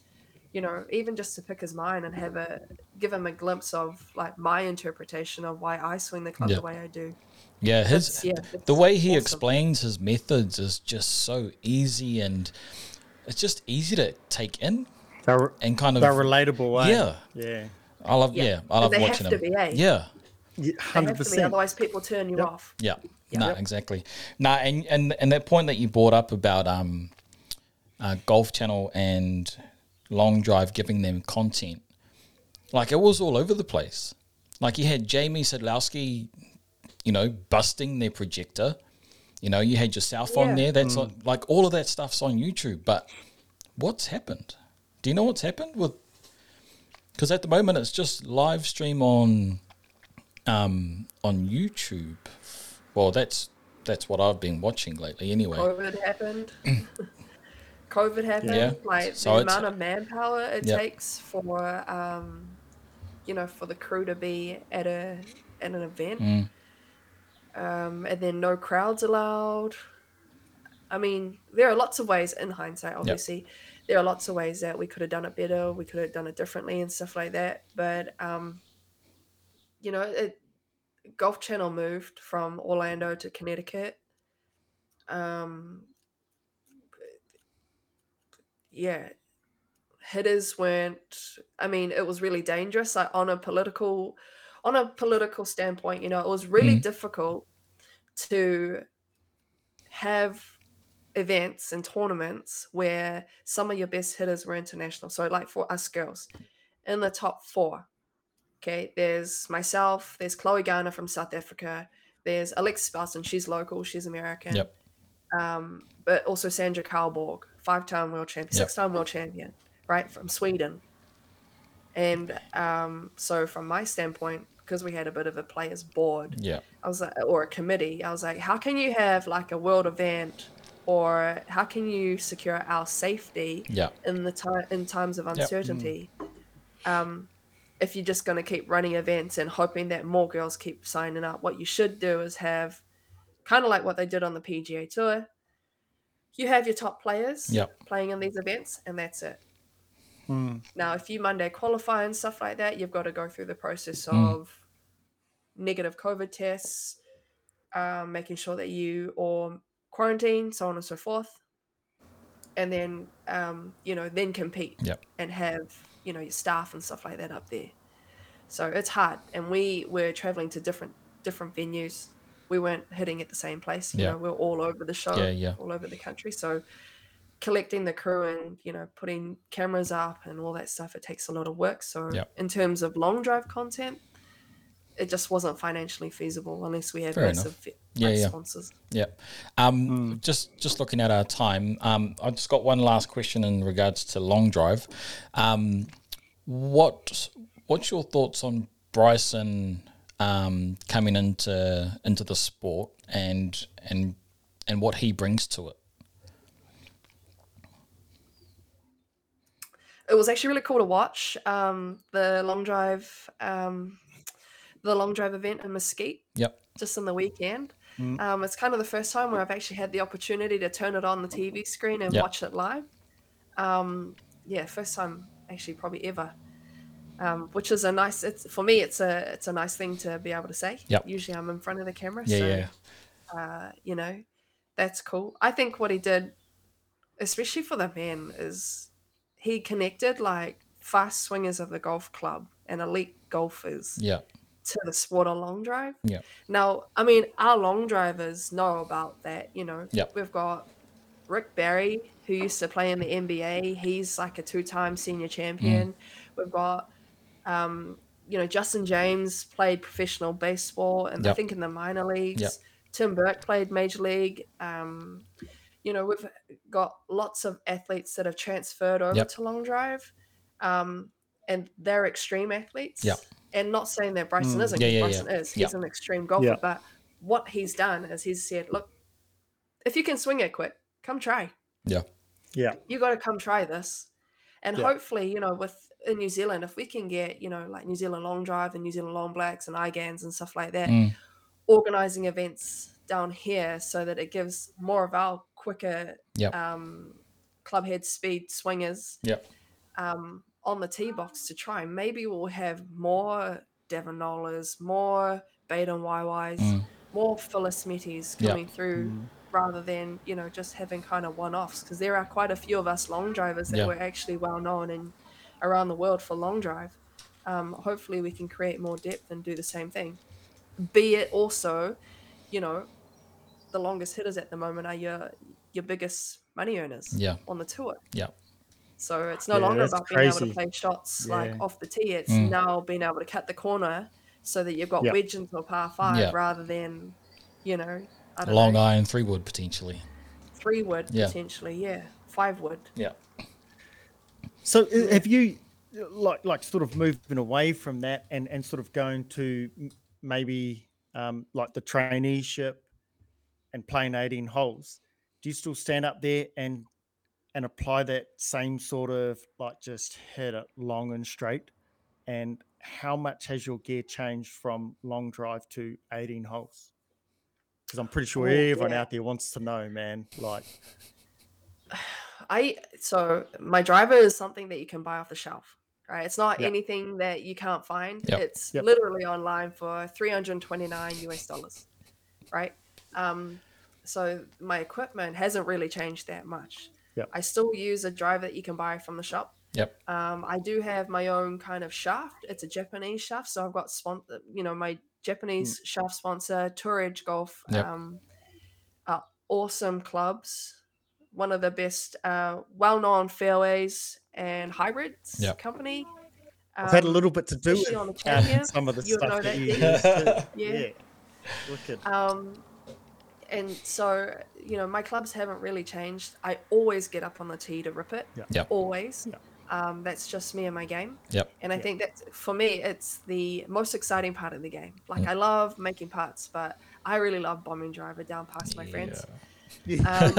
You know, even just to pick his mind and have a give him a glimpse of like my interpretation of why I swing the club Yeah. the way I do. yeah. His It's- yeah, the way he awesome. explains his methods is just so easy, and it's just easy to take in They're, and kind of they're relatable, eh? Yeah. Yeah. I love yeah, Yeah. I love They have watching to him. be, eh? Yeah, Yeah, Hundred have to be, percent. otherwise people turn you Yep. off. Yeah. Yeah. No, Yep. exactly. No, and, and and that point that you brought up about um, uh, Golf Channel and Long Drive giving them content, like it was all over the place. Like you had Jamie Sadlowski, you know, busting their projector You know, you had yourself on Yeah. there. That's on, like all of that stuff's on YouTube. But what's happened? Do you know what's happened with? Because at the moment it's just live stream on, um, on YouTube. Well, that's that's what I've been watching lately. Anyway, COVID happened. <clears throat> COVID happened. Yeah. Like So the amount of manpower it Yep. takes for, um, you know, for the crew to be at a at an event, Mm. Um, and then no crowds allowed. I mean, there are lots of ways in hindsight. Obviously, there are lots of ways that we could have done it better. We could have done it differently and stuff like that. But um, you know, it, Golf Channel moved from Orlando to Connecticut. Um, yeah, hitters weren't. I mean, it was really dangerous. Like on a political, on a political standpoint, you know, it was really Mm. difficult to have events and tournaments where some of your best hitters were international. So, like for us girls, in the top four, okay, there's myself, there's Chloe Garner from South Africa, there's Alexis Belton, she's local, she's American. Yep. Um, but also Sandra Carlborg, five-time world champion, Yep. six-time world champion, right, from Sweden. And um, so, from my standpoint, because we had a bit of a players board, yeah, I was like, or a committee. I was like, how can you have like a world event, or how can you secure our safety yeah, in the time in times of Yep. uncertainty? Um, if you're just going to keep running events and hoping that more girls keep signing up, what you should do is have kind of like what they did on the PGA Tour. You have your top players Yep. playing in these events, and that's it. Mm. Now, if you Monday qualify and stuff like that, you've got to go through the process Mm. of negative COVID tests, um, making sure that you or quarantine, so on and so forth, and then um, you know then compete Yep. and have you know your staff and stuff like that up there. So it's hard, and we were traveling to different different venues. We weren't hitting at the same place. You Yeah. know, we we're all over the show, Yeah, yeah. all over the country. So collecting the crew and you know putting cameras up and all that stuff it takes a lot of work so Yep. in terms of long drive content it just wasn't financially feasible unless we had Fair enough. massive fi- Yeah, like, yeah. sponsors Yeah. Um, Just just looking at our time, um, I just got one last question in regards to long drive. Um, what what's your thoughts on Bryson um, coming into into the sport and and and what he brings to it? It was actually really cool to watch um, the long drive um, the long drive event in mesquite Yep. just on the weekend Mm. um, it's kind of the first time where i've actually had the opportunity to turn it on the tv screen and Yep. watch it live um, yeah first time actually probably ever um, which is a nice it's for me it's a it's a nice thing to be able to say Yep. usually i'm in front of the camera Yeah, so yeah. uh, you know, that's cool. I think what he did, especially for the men, is he connected like fast swingers of the golf club and elite golfers Yeah. to the sport of long drive. Yeah. Now, I mean, our long drivers know about that. You know, Yep. we've got Rick Barry, who used to play in the NBA. He's like a two-time senior champion. We've got, um, you know, Justin James played professional baseball, and I think in the minor leagues. Yep. Tim Burke played major league. Um, you know, we've got lots of athletes that have transferred over Yep. to long drive, um, and they're extreme athletes. Yep. And not saying that Bryson Mm. isn't. Yeah, 'cause yeah, Bryson yeah. is. He's Yep. an extreme golfer. Yeah. But what he's done is he's said, look, if you can swing it quick, come try. Yeah. Yeah. You got to come try this. And Yeah. hopefully, you know, with in New Zealand, if we can get, you know, like New Zealand Long Drive and New Zealand Long Blacks and IGANs and stuff like that, Mm. organizing events down here so that it gives more of our quicker Yep. um, club head speed swingers Yep. um, on the tee box to try. Maybe we'll have more Devon Nolas, more Baden YYs, Mm. more Phillis Metis Yep. coming through rather than, you know, just having kind of one offs because there are quite a few of us long drivers that Yeah. were actually well known and around the world for long drive. Um, hopefully, we can create more depth and do the same thing. Be it also, you know, the longest hitters at the moment are your your biggest money earners Yeah. on the tour. Yeah. So it's no Yeah, longer that's about being able to play shots like off the tee. It's Mm. now being able to cut the corner so that you've got Yeah. wedge into a par five Yeah. rather than, you know, I don't Long know, iron, three wood potentially. three wood Yeah. potentially, yeah, five wood. Yeah. So have you like like sort of moving away from that and and sort of going to maybe um, like the traineeship and playing 18 holes? Do you still stand up there and and apply that same sort of like just hit it long and straight? And how much has your gear changed from long drive to 18 holes? Because I'm pretty sure Oh, everyone yeah. out there wants to know, man. Like, <sighs> I so my driver is something that you can buy off the shelf, right? It's not Yeah. anything that you can't find. Yep. It's Yep. literally online for 329 US dollars, right? Um, so my equipment hasn't really changed that much. Yep. I still use a driver that you can buy from the shop. Yep. Um, I do have my own kind of shaft. It's a Japanese shaft, so I've got spon- you know, my Japanese shaft sponsor, Tour Edge Golf. Yep. Um, are awesome clubs. One of the best, uh, well-known fairways and hybrids Yep. company. I've had a Um, little bit to do with on the um, <laughs> Champion, some of the you would stuff that that, you Dean. use. <laughs> Yeah. yeah. Wicked. Um, and so you know, my clubs haven't really changed. I always get up on the tee to rip it. Yeah. Yep. Always. Yeah. Um, that's just me and my game. Yep. And I Yeah. think that for me, it's the most exciting part of the game. Like Mm. I love making putts, but I really love bombing driver down past my friends. Yeah. Um,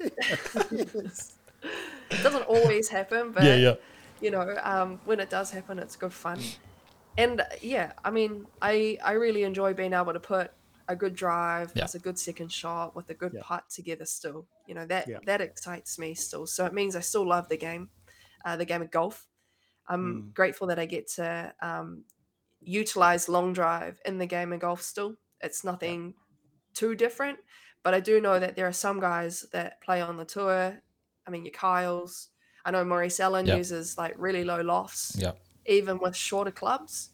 it <laughs> <laughs> doesn't always happen, but Yeah. Yeah. you know, um, when it does happen, it's good fun. And yeah, I mean, I I really enjoy being able to put a good drive Yeah. plus a good second shot with a good Yeah. putt together. Still, you know that Yeah. that excites me still. So it means I still love the game, uh, the game of golf. I'm Mm. grateful that I get to um, utilize long drive in the game of golf. Still, it's nothing too different, but I do know that there are some guys that play on the tour. I mean, your Kyles. I know Maurice Allen uses like really low lofts, even with shorter clubs.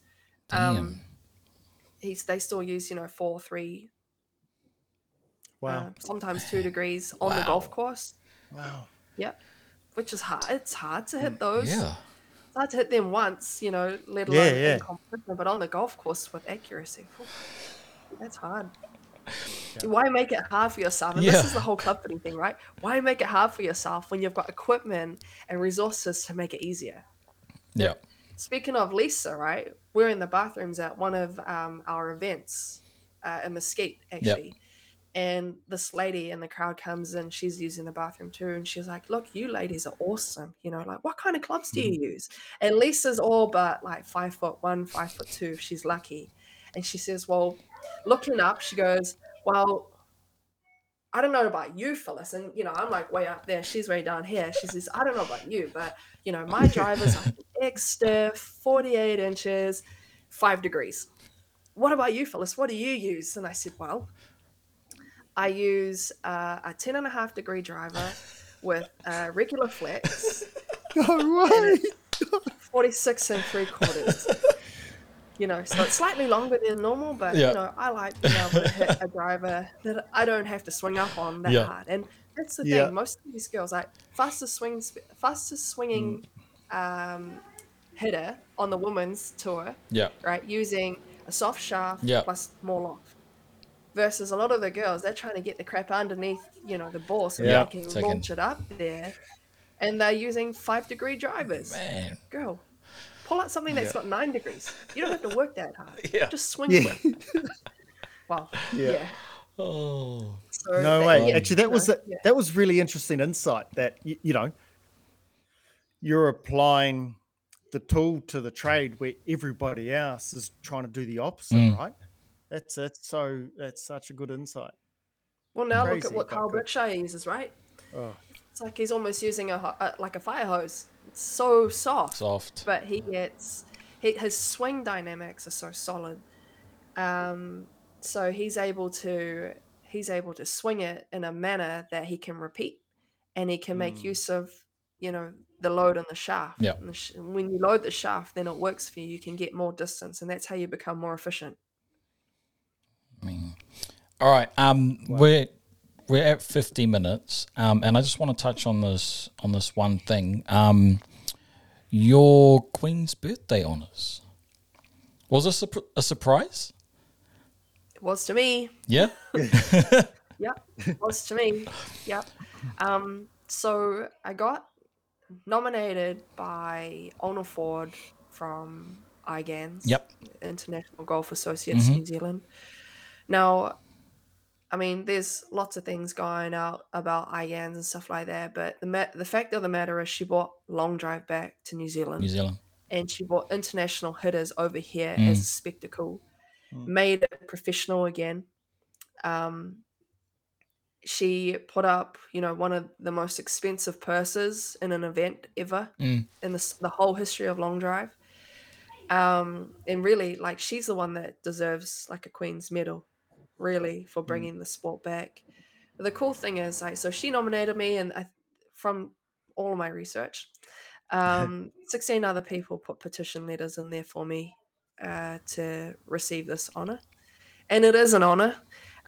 Damn. Um, he's they still use you know four, three, Wow. uh, sometimes two degrees on the golf course. wow. Yep, which is hard. It's hard to hit those. yeah. It's hard to hit them once, you know, let Yeah, alone yeah. in competition. But on the golf course with accuracy, that's hard. Why make it hard for yourself? And this is the whole club fitting thing, right? Why make it hard for yourself when you've got equipment and resources to make it easier? Yeah. Speaking of Lisa, right? We're in the bathrooms at one of um, our events uh, in Mesquite, actually. And this lady in the crowd comes in, she's using the bathroom too. And she's like, Look, you ladies are awesome. You know, like, what kind of clubs do you use? And Lisa's all but like five foot one, five foot two, if she's lucky. And she says, Well, looking up, she goes, Well, I don't know about you, Phillis. And, you know, I'm like way up there. She's way down here. She says, I don't know about you, but, you know, my drivers are <laughs> X stiff, 48 inches, five degrees. What about you, Phillis? What do you use? And I said, Well, I use uh, a 10 and a half degree driver with uh, regular flex, <laughs> No way. 46 and three quarters. You know, so it's slightly longer than normal, but Yeah. you know, I like being able to hit a driver that I don't have to swing up on that Yeah. hard. And that's the thing. Yeah. Most of these girls, like fastest swing, fastest swinging um, hitter on the women's tour, Yeah. right? Using a soft shaft Yeah. plus more loft. Versus a lot of the girls, they're trying to get the crap underneath, you know, the ball so Yeah. they can So they can- launch it up there. And they're using five degree drivers. Man. Girl, pull out something that's Yeah. got nine degrees. You don't have to work that hard. <laughs> Yeah. Just swing Yeah. it. <laughs> Well, Yeah. yeah. Oh. So No that- way. yeah, Actually, that was a, yeah. that was really interesting insight. That you, you know, you're applying the tool to the trade where everybody else is trying to do the opposite, Mm. right? That's that's so that's such a good insight. Well, now look at what Kyle good. Berkshire uses, right? Oh, It's like he's almost using a, a like a fire hose. It's so soft. Soft. but he gets he, his swing dynamics are so solid um so he's able to he's able to swing it in a manner that he can repeat and he can make Mm. use of you know the load on the shaft Yeah. And the sh- when you load the shaft then it works for you you can get more distance and that's how you become more efficient I mean, all right. Um, we're we're at fifty minutes. Um, and I just want to touch on this on this one thing. Um, your Queen's birthday honors. Was this a, a surprise? It was to me. Yeah. <laughs> Yep, <laughs> was to me. Yep. Um, so I got nominated by Ona Ford from IGANS, Yep. International Golf Associates Mhm. New Zealand. Now, I mean, there's lots of things going out about IGANS and stuff like that, but the ma- the fact of the matter is, she brought long drive back to New Zealand New Zealand. and she brought international hitters over here Mm. as a spectacle, Mm. made it professional again. Um, she put up, you know, one of the most expensive purses in an event ever Mm. in the, the whole history of long drive. Um, and really, like, she's the one that deserves like a Queen's medal, really, for bringing the sport back. But the cool thing is, like, so she nominated me, and I, from all of my research, <laughs> um, 16 other people put petition letters in there for me uh, to receive this honor. And it is an honor.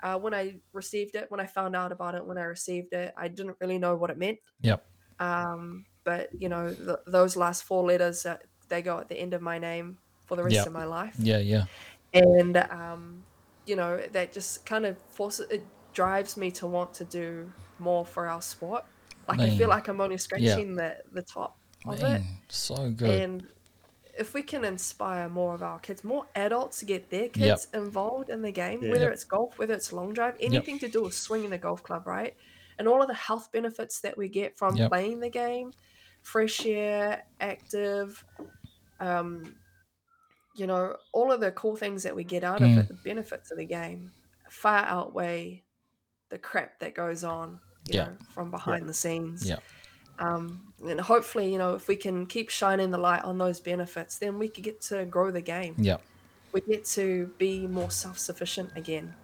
Uh, when I received it, when I found out about it, when I received it, I didn't really know what it meant. Yep. Um, but you know, th- those last four letters that they go at the end of my name for the rest Yep. of my life, Yeah. Yeah. and um, you know, that just kind of forces it drives me to want to do more for our sport. Like I feel like I'm only scratching the the top of it, Man, so good. and if we can inspire more of our kids, more adults to get their kids involved in the game, Yeah. whether it's golf, whether it's long drive, anything to do with swinging a golf club, right? And all of the health benefits that we get from Yep. playing the game, fresh air, active, um, you know, all of the cool things that we get out Mm. of it, the benefits of the game, far outweigh the crap that goes on, you Yeah. know, from behind the scenes. Yeah. Um, and hopefully, you know, if we can keep shining the light on those benefits, then we could get to grow the game. Yeah. We get to be more self-sufficient again.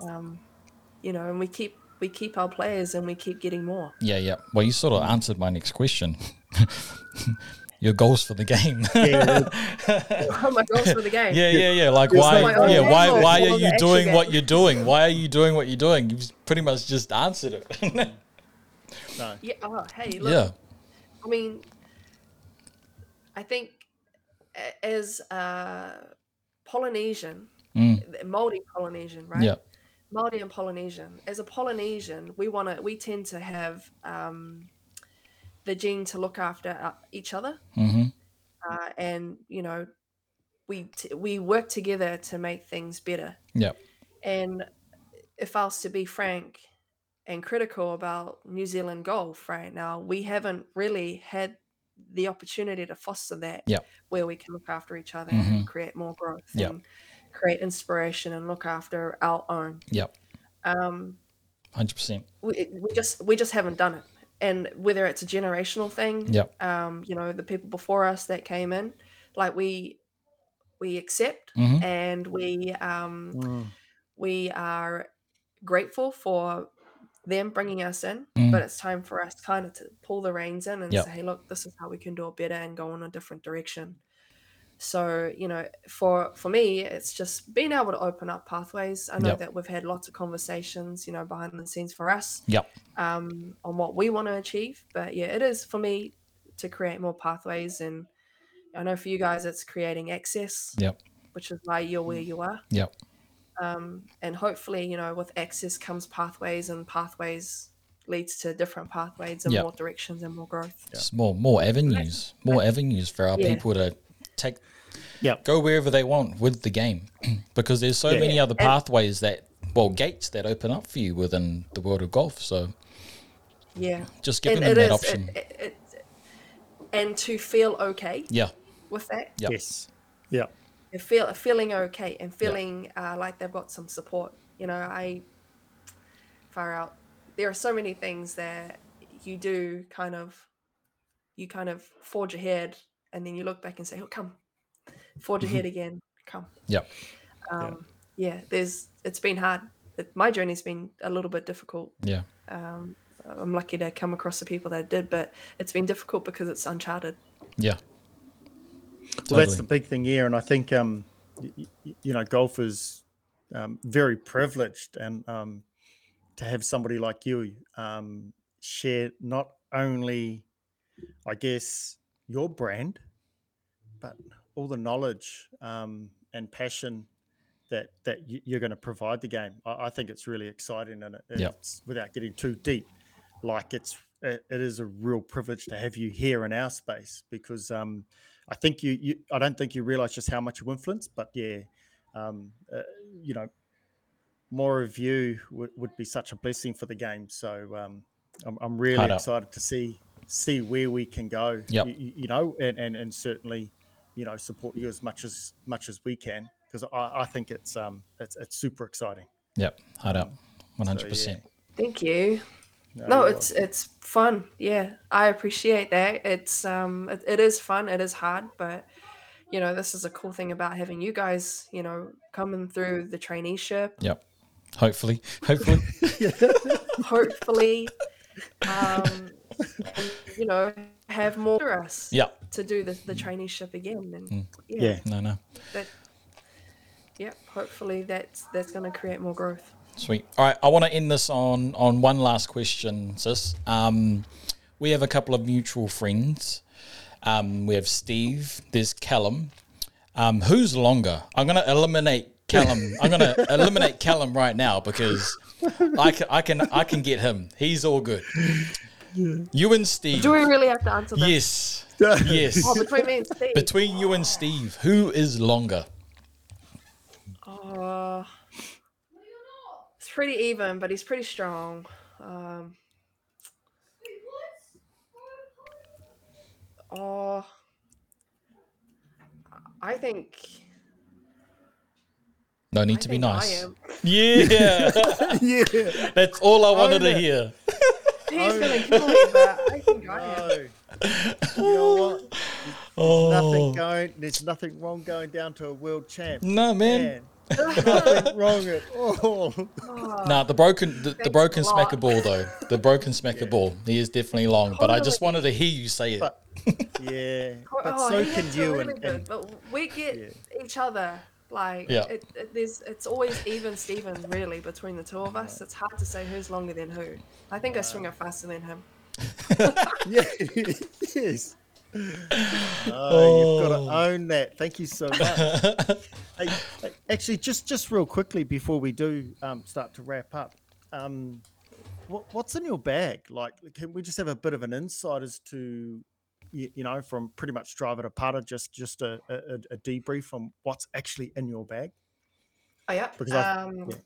Um, you know, and we keep we keep our players and we keep getting more. Yeah. Yeah. Well, you sort of answered my next question. <laughs> Your goals for the game. Yeah, <laughs> oh my goals for the game. Yeah, yeah, yeah. Like It's why? like- yeah, Oh, why? Why are you doing extra what you're doing? Why are you doing what you're doing? You've pretty much just answered it. <laughs> no. Yeah. Oh, hey, look. yeah, I mean, I think a- as a Polynesian, Mm. Maori Polynesian, right? yeah, Maori and Polynesian. As a Polynesian, we want to. We tend to have um, the gene to look after uh, each other, hmm uh, and you know, we t- we work together to make things better. yeah, And if I was to be frank and critical about New Zealand golf right now, we haven't really had the opportunity to foster that Yep. where we can look after each other Mhm. and create more growth Yep. and create inspiration and look after our own. Yep. Um, hundred percent. we, we just we just haven't done it. And whether it's a generational thing, Yep. um, you know, the people before us that came in, like we we accept hmm and we um, Mm. we are grateful for them bringing us in, Mm. but it's time for us kind of to pull the reins in and Yep. say, hey, look, this is how we can do it better and go in a different direction. So, you know, for for me, it's just being able to open up pathways. I know Yep. that we've had lots of conversations, you know, behind the scenes for us Yep. um, on what we want to achieve. But yeah, it is for me to create more pathways. And I know for you guys, it's creating access, Yep. which is why you're where you are Yep. um, and hopefully you know with access comes pathways and pathways leads to different pathways and Yep. more directions and more growth Just more, more avenues, more avenues for our Yeah. people to take, Yep. go wherever they want with the game, <clears throat> because there's so Yeah. many other And- pathways that, well, gates that open up for you within the world of golf. So yeah just giving and them it that is option. it, it, it, and to feel okay yeah. with that Yep. Yes. Yeah. and feel feeling okay and feeling uh, like they've got some support you know i far out there are so many things that you do kind of you kind of forge ahead and then you look back and say oh come forge ahead again come Yep. um, yeah. there's it's been hard it, my journey's been a little bit difficult Yeah. um, i'm lucky to come across the people that I did but it's been difficult because it's uncharted Yeah. Well, that's the big thing here, and I think um, y- y- you know, golf is um, very privileged, and um, to have somebody like you um, share not only, I guess, your brand, but all the knowledge um, and passion that that you- you're going to provide the game. I, I think it's really exciting, and it, Yep. it's without getting too deep, like it's it, it is a real privilege to have you here in our space because um, I think you, you I don't think you realize just how much you influence, but yeah, um, uh, you know, more of you would, would be such a blessing for the game. So um, I'm, I'm really excited to see see where we can go. Yep. You, you know, and, and and certainly, you know, support you as much as much as we can because I, I think it's um it's it's super exciting. Yep, hard up, one hundred percent. Thank you. No, you're it's it's fun. Yeah, I appreciate that. It's um, it, it is fun. It is hard, but you know, this is a cool thing about having you guys. You know, coming through the traineeship. Yep. Hopefully, hopefully. <laughs> Hopefully, um, and, <laughs> you know, have more for us yep. to do the the traineeship again. And Mm. yeah, Yeah. No, no. that, yeah. Hopefully, that's that's going to create more growth. Sweet. All right, I want to end this on on one last question, sis. Um, we have a couple of mutual friends. Um, we have Steve. There's Callum. Um, who's longer? I'm going to eliminate Callum. <laughs> I'm going to eliminate Callum right now because I can, I can I can get him. He's all good. You and Steve. Do we really have to answer that? Yes. Yes. Oh, between me and Steve. Between you and Steve, who is longer? Uh, it's pretty even, but he's pretty strong. Um, oh, I think. No need I to be think I nice. am. Yeah. <laughs> yeah. That's all I wanted Own to hear. <laughs> He's gonna oh. kill me, but I <laughs> think I am. No. you know what? Oh. Nothing going. There's nothing wrong going down to a world champ. No, man. Man, nothing <laughs> wrong at all. Oh, Nah, the broken the, the Thanks broken a lot. smacker ball though. The broken smacker ball. He is definitely long, but I just wanted to hear you say it. But <laughs> yeah, oh, but oh, so he can hits you. are And, good, and but we get Yeah. each other. Like, Yeah. it, it, there's, it's always even Steven, really, between the two of us. It's hard to say who's longer than who. I think I swing it faster than him. <laughs> yeah, yes. <laughs> Oh, you've got to own that. Thank you so much. <laughs> hey, hey, actually, just just real quickly before we do um, start to wrap up, um, what, what's in your bag? Like, can we just have a bit of an insight as to, you, you know, from pretty much driver to putter, just just a, a, a debrief on what's actually in your bag? Oh yeah. Because I- um, yeah.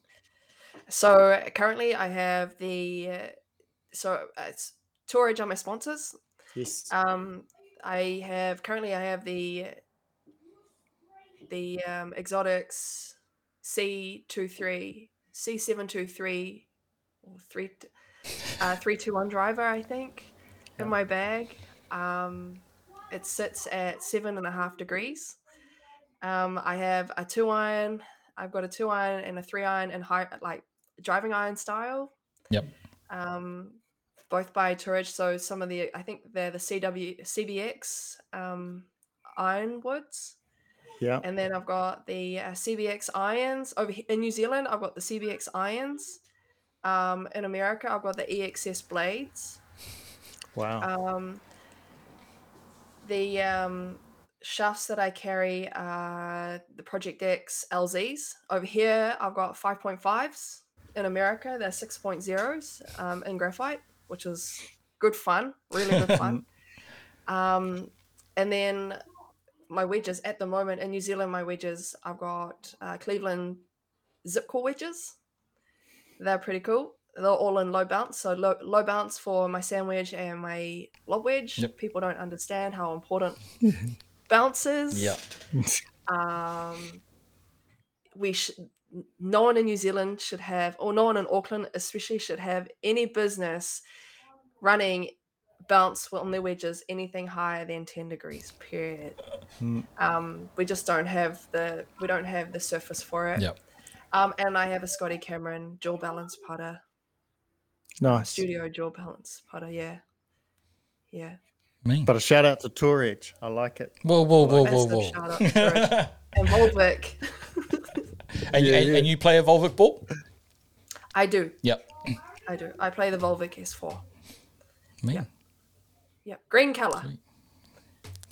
So currently, I have the so uh, it's Tour Edge are my sponsors. Yes. Um, I have currently I have the the um, Exotics C 23 C seven two three or three uh, three two one driver I think in my bag. Um, it sits at seven and a half degrees. Um, I have a two iron. I've got a two iron and a three iron and high like driving iron style. Yep. Um, both by Tour Edge. So some of the I think they're the CW CBX um, ironwoods. yeah. And then I've got the uh, CBX irons over he- in New Zealand. I've got the CBX irons. Um, in America, I've got the EXS blades. Wow. Um, the um, shafts that I carry are the Project X LZs. Over here, I've got 5.5s. In America, they're 6.0s um, in graphite, which is good fun, really good fun. <laughs> um, and then my wedges at the moment in New Zealand, my wedges, I've got uh, Cleveland zip core wedges. They're pretty cool. They're all in low bounce. So low, low bounce for my sandwich and my lob wedge. Yep. People don't understand how important <laughs> bounce is. Yeah. Um, we should. No one in New Zealand should have, or no one in Auckland especially should have any business running bounce on their wedges anything higher than 10 degrees period Mm. um, we just don't have the we don't have the surface for it Yep. um, and i have a scotty cameron dual balance putter Nice. studio jaw balance putter yeah yeah Me. But a shout out to Tour Edge. I like it. Whoa, whoa, whoa, whoa, Massive whoa. shout out to Tour Edge. <laughs> and Volvik. and, Yeah, and, yeah. and you play a Volvik ball? i do Yep. i do i play the Volvik s4 Me. yeah green color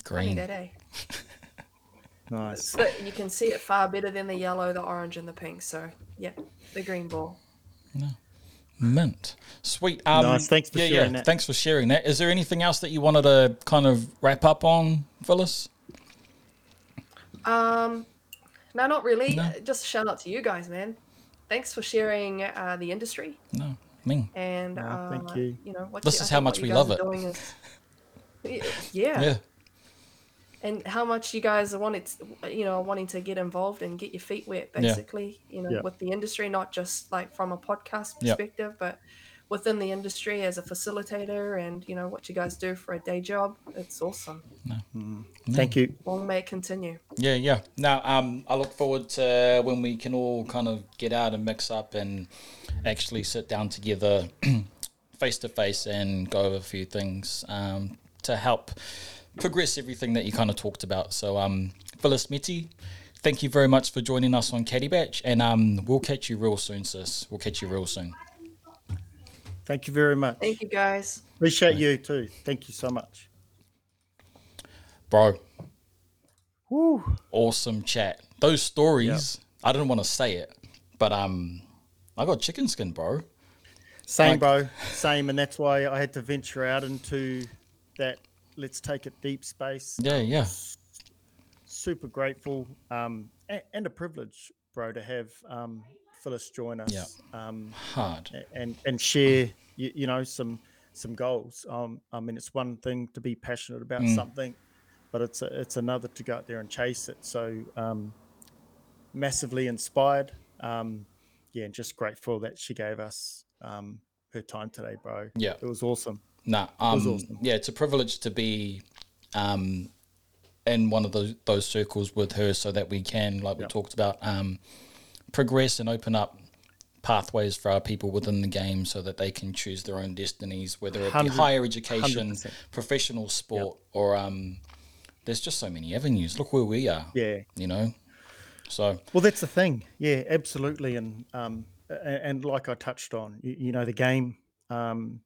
Green. that, eh? <laughs> Nice. But you can see it far better than the yellow, the orange, and the pink. So yeah, the green ball. Mint. Sweet. Um, Nice, thanks for yeah, sharing yeah. that. Thanks for sharing that. Is there anything else that you wanted to kind of wrap up on, Phillis? Um, no, not really. No. Uh, Just a shout out to you guys, man. Thanks for sharing uh, the industry No, me. and No, uh, thank you. You know what This you- is how much what we love are it. doing is- <laughs> Y- yeah. Yeah. And how much you guys are wanting, to, you know, wanting to get involved and get your feet wet, Yeah. basically, you know, Yeah. with the industry, not just like from a podcast Yeah. perspective, but within the industry as a facilitator, and you know what you guys do for a day job. It's awesome. Thank you. Long may it continue. Yeah, yeah. Now, um, I look forward to when we can all kind of get out and mix up and actually sit down together <clears throat> face to face and go over a few things um, to help progress everything that you kind of talked about. So, um, Phillis Meti, thank you very much for joining us on Caddy Batch, and um, we'll catch you real soon, sis. We'll catch you real soon. Thank you very much. Thank you, guys. Appreciate you too. Thank you so much. Bro, Woo. awesome chat. Those stories, I didn't want to say it, but um, I got chicken skin, bro. Same, Like- bro. Same, and that's why I had to venture out into that. Let's take it deep space. Yeah, yeah. Super grateful, um, and, and a privilege, bro, to have um, Phillis join us. Yeah. Um, Hard. and and share you, you know some some goals. Um, I mean, it's one thing to be passionate about Mm. something, but it's a, it's another to go out there and chase it. So um, massively inspired. Um, yeah, and just grateful that she gave us um, her time today, bro. Yeah. it was awesome. Nah, was um, awesome. yeah, it's a privilege to be um, in one of those those circles with her, so that we can, like we talked about, um, progress and open up pathways for our people within the game, so that they can choose their own destinies, whether it be higher education, 100%. professional sport, or um, there's just so many avenues. Look where we are, Yeah. you know. So Well, that's the thing. Yeah, absolutely. And um, and, like I touched on, you, you know, the game, um,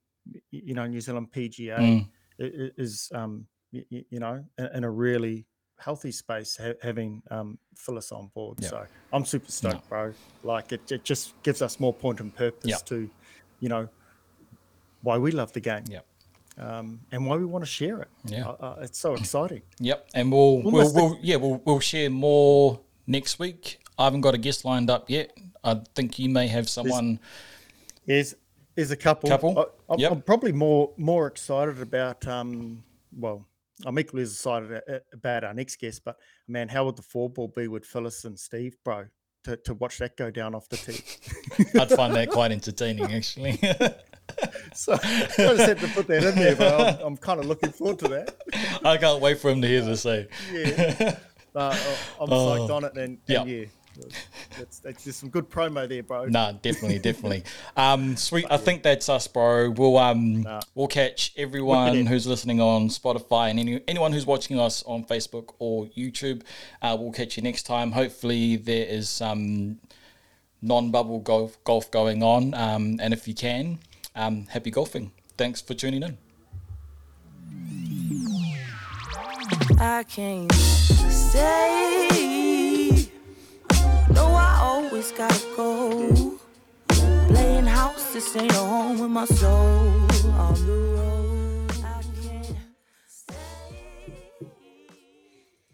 you know, New Zealand PGA Mm. is, um, y- y- you know, in, a really healthy space, ha- having um, Phillis on board. Yeah. So I'm super stoked, bro. Like it, it just gives us more point and purpose Yeah. to, you know, why we love the game. yeah, Um, and why we want to share it. Yeah. Uh, uh, it's so <clears throat> exciting. Yep, and we'll we'll, we'll yeah we'll we'll share more next week. I haven't got a guest lined up yet. I think you may have someone. There's there's a couple. Couple? I, I'm, Yep. I'm probably more more excited about. Um, well, I'm equally as excited about our next guest, but man, how would the four ball be with Phillis and Steve, bro? To, to watch that go down off the tee. <laughs> I'd find that quite entertaining, actually. <laughs> so I just had to put that in there, but I'm, I'm kind of looking forward to that. I can't wait for him to hear this. Eh? Yeah, <laughs> uh, I'm psyched on it, and, Oh. And yeah, that's, that's just some good promo there, bro. Nah, definitely, <laughs> definitely. Um, sweet. I think that's us, bro. We'll um, we'll catch everyone Wicked. who's listening on Spotify and any anyone who's watching us on Facebook or YouTube. Uh, we'll catch you next time. Hopefully, there is some non-bubble golf golf going on. Um, and if you can, um, happy golfing. Thanks for tuning in. I can't stay. No, I always gotta go. Playing house, this ain't a home with my soul on the road.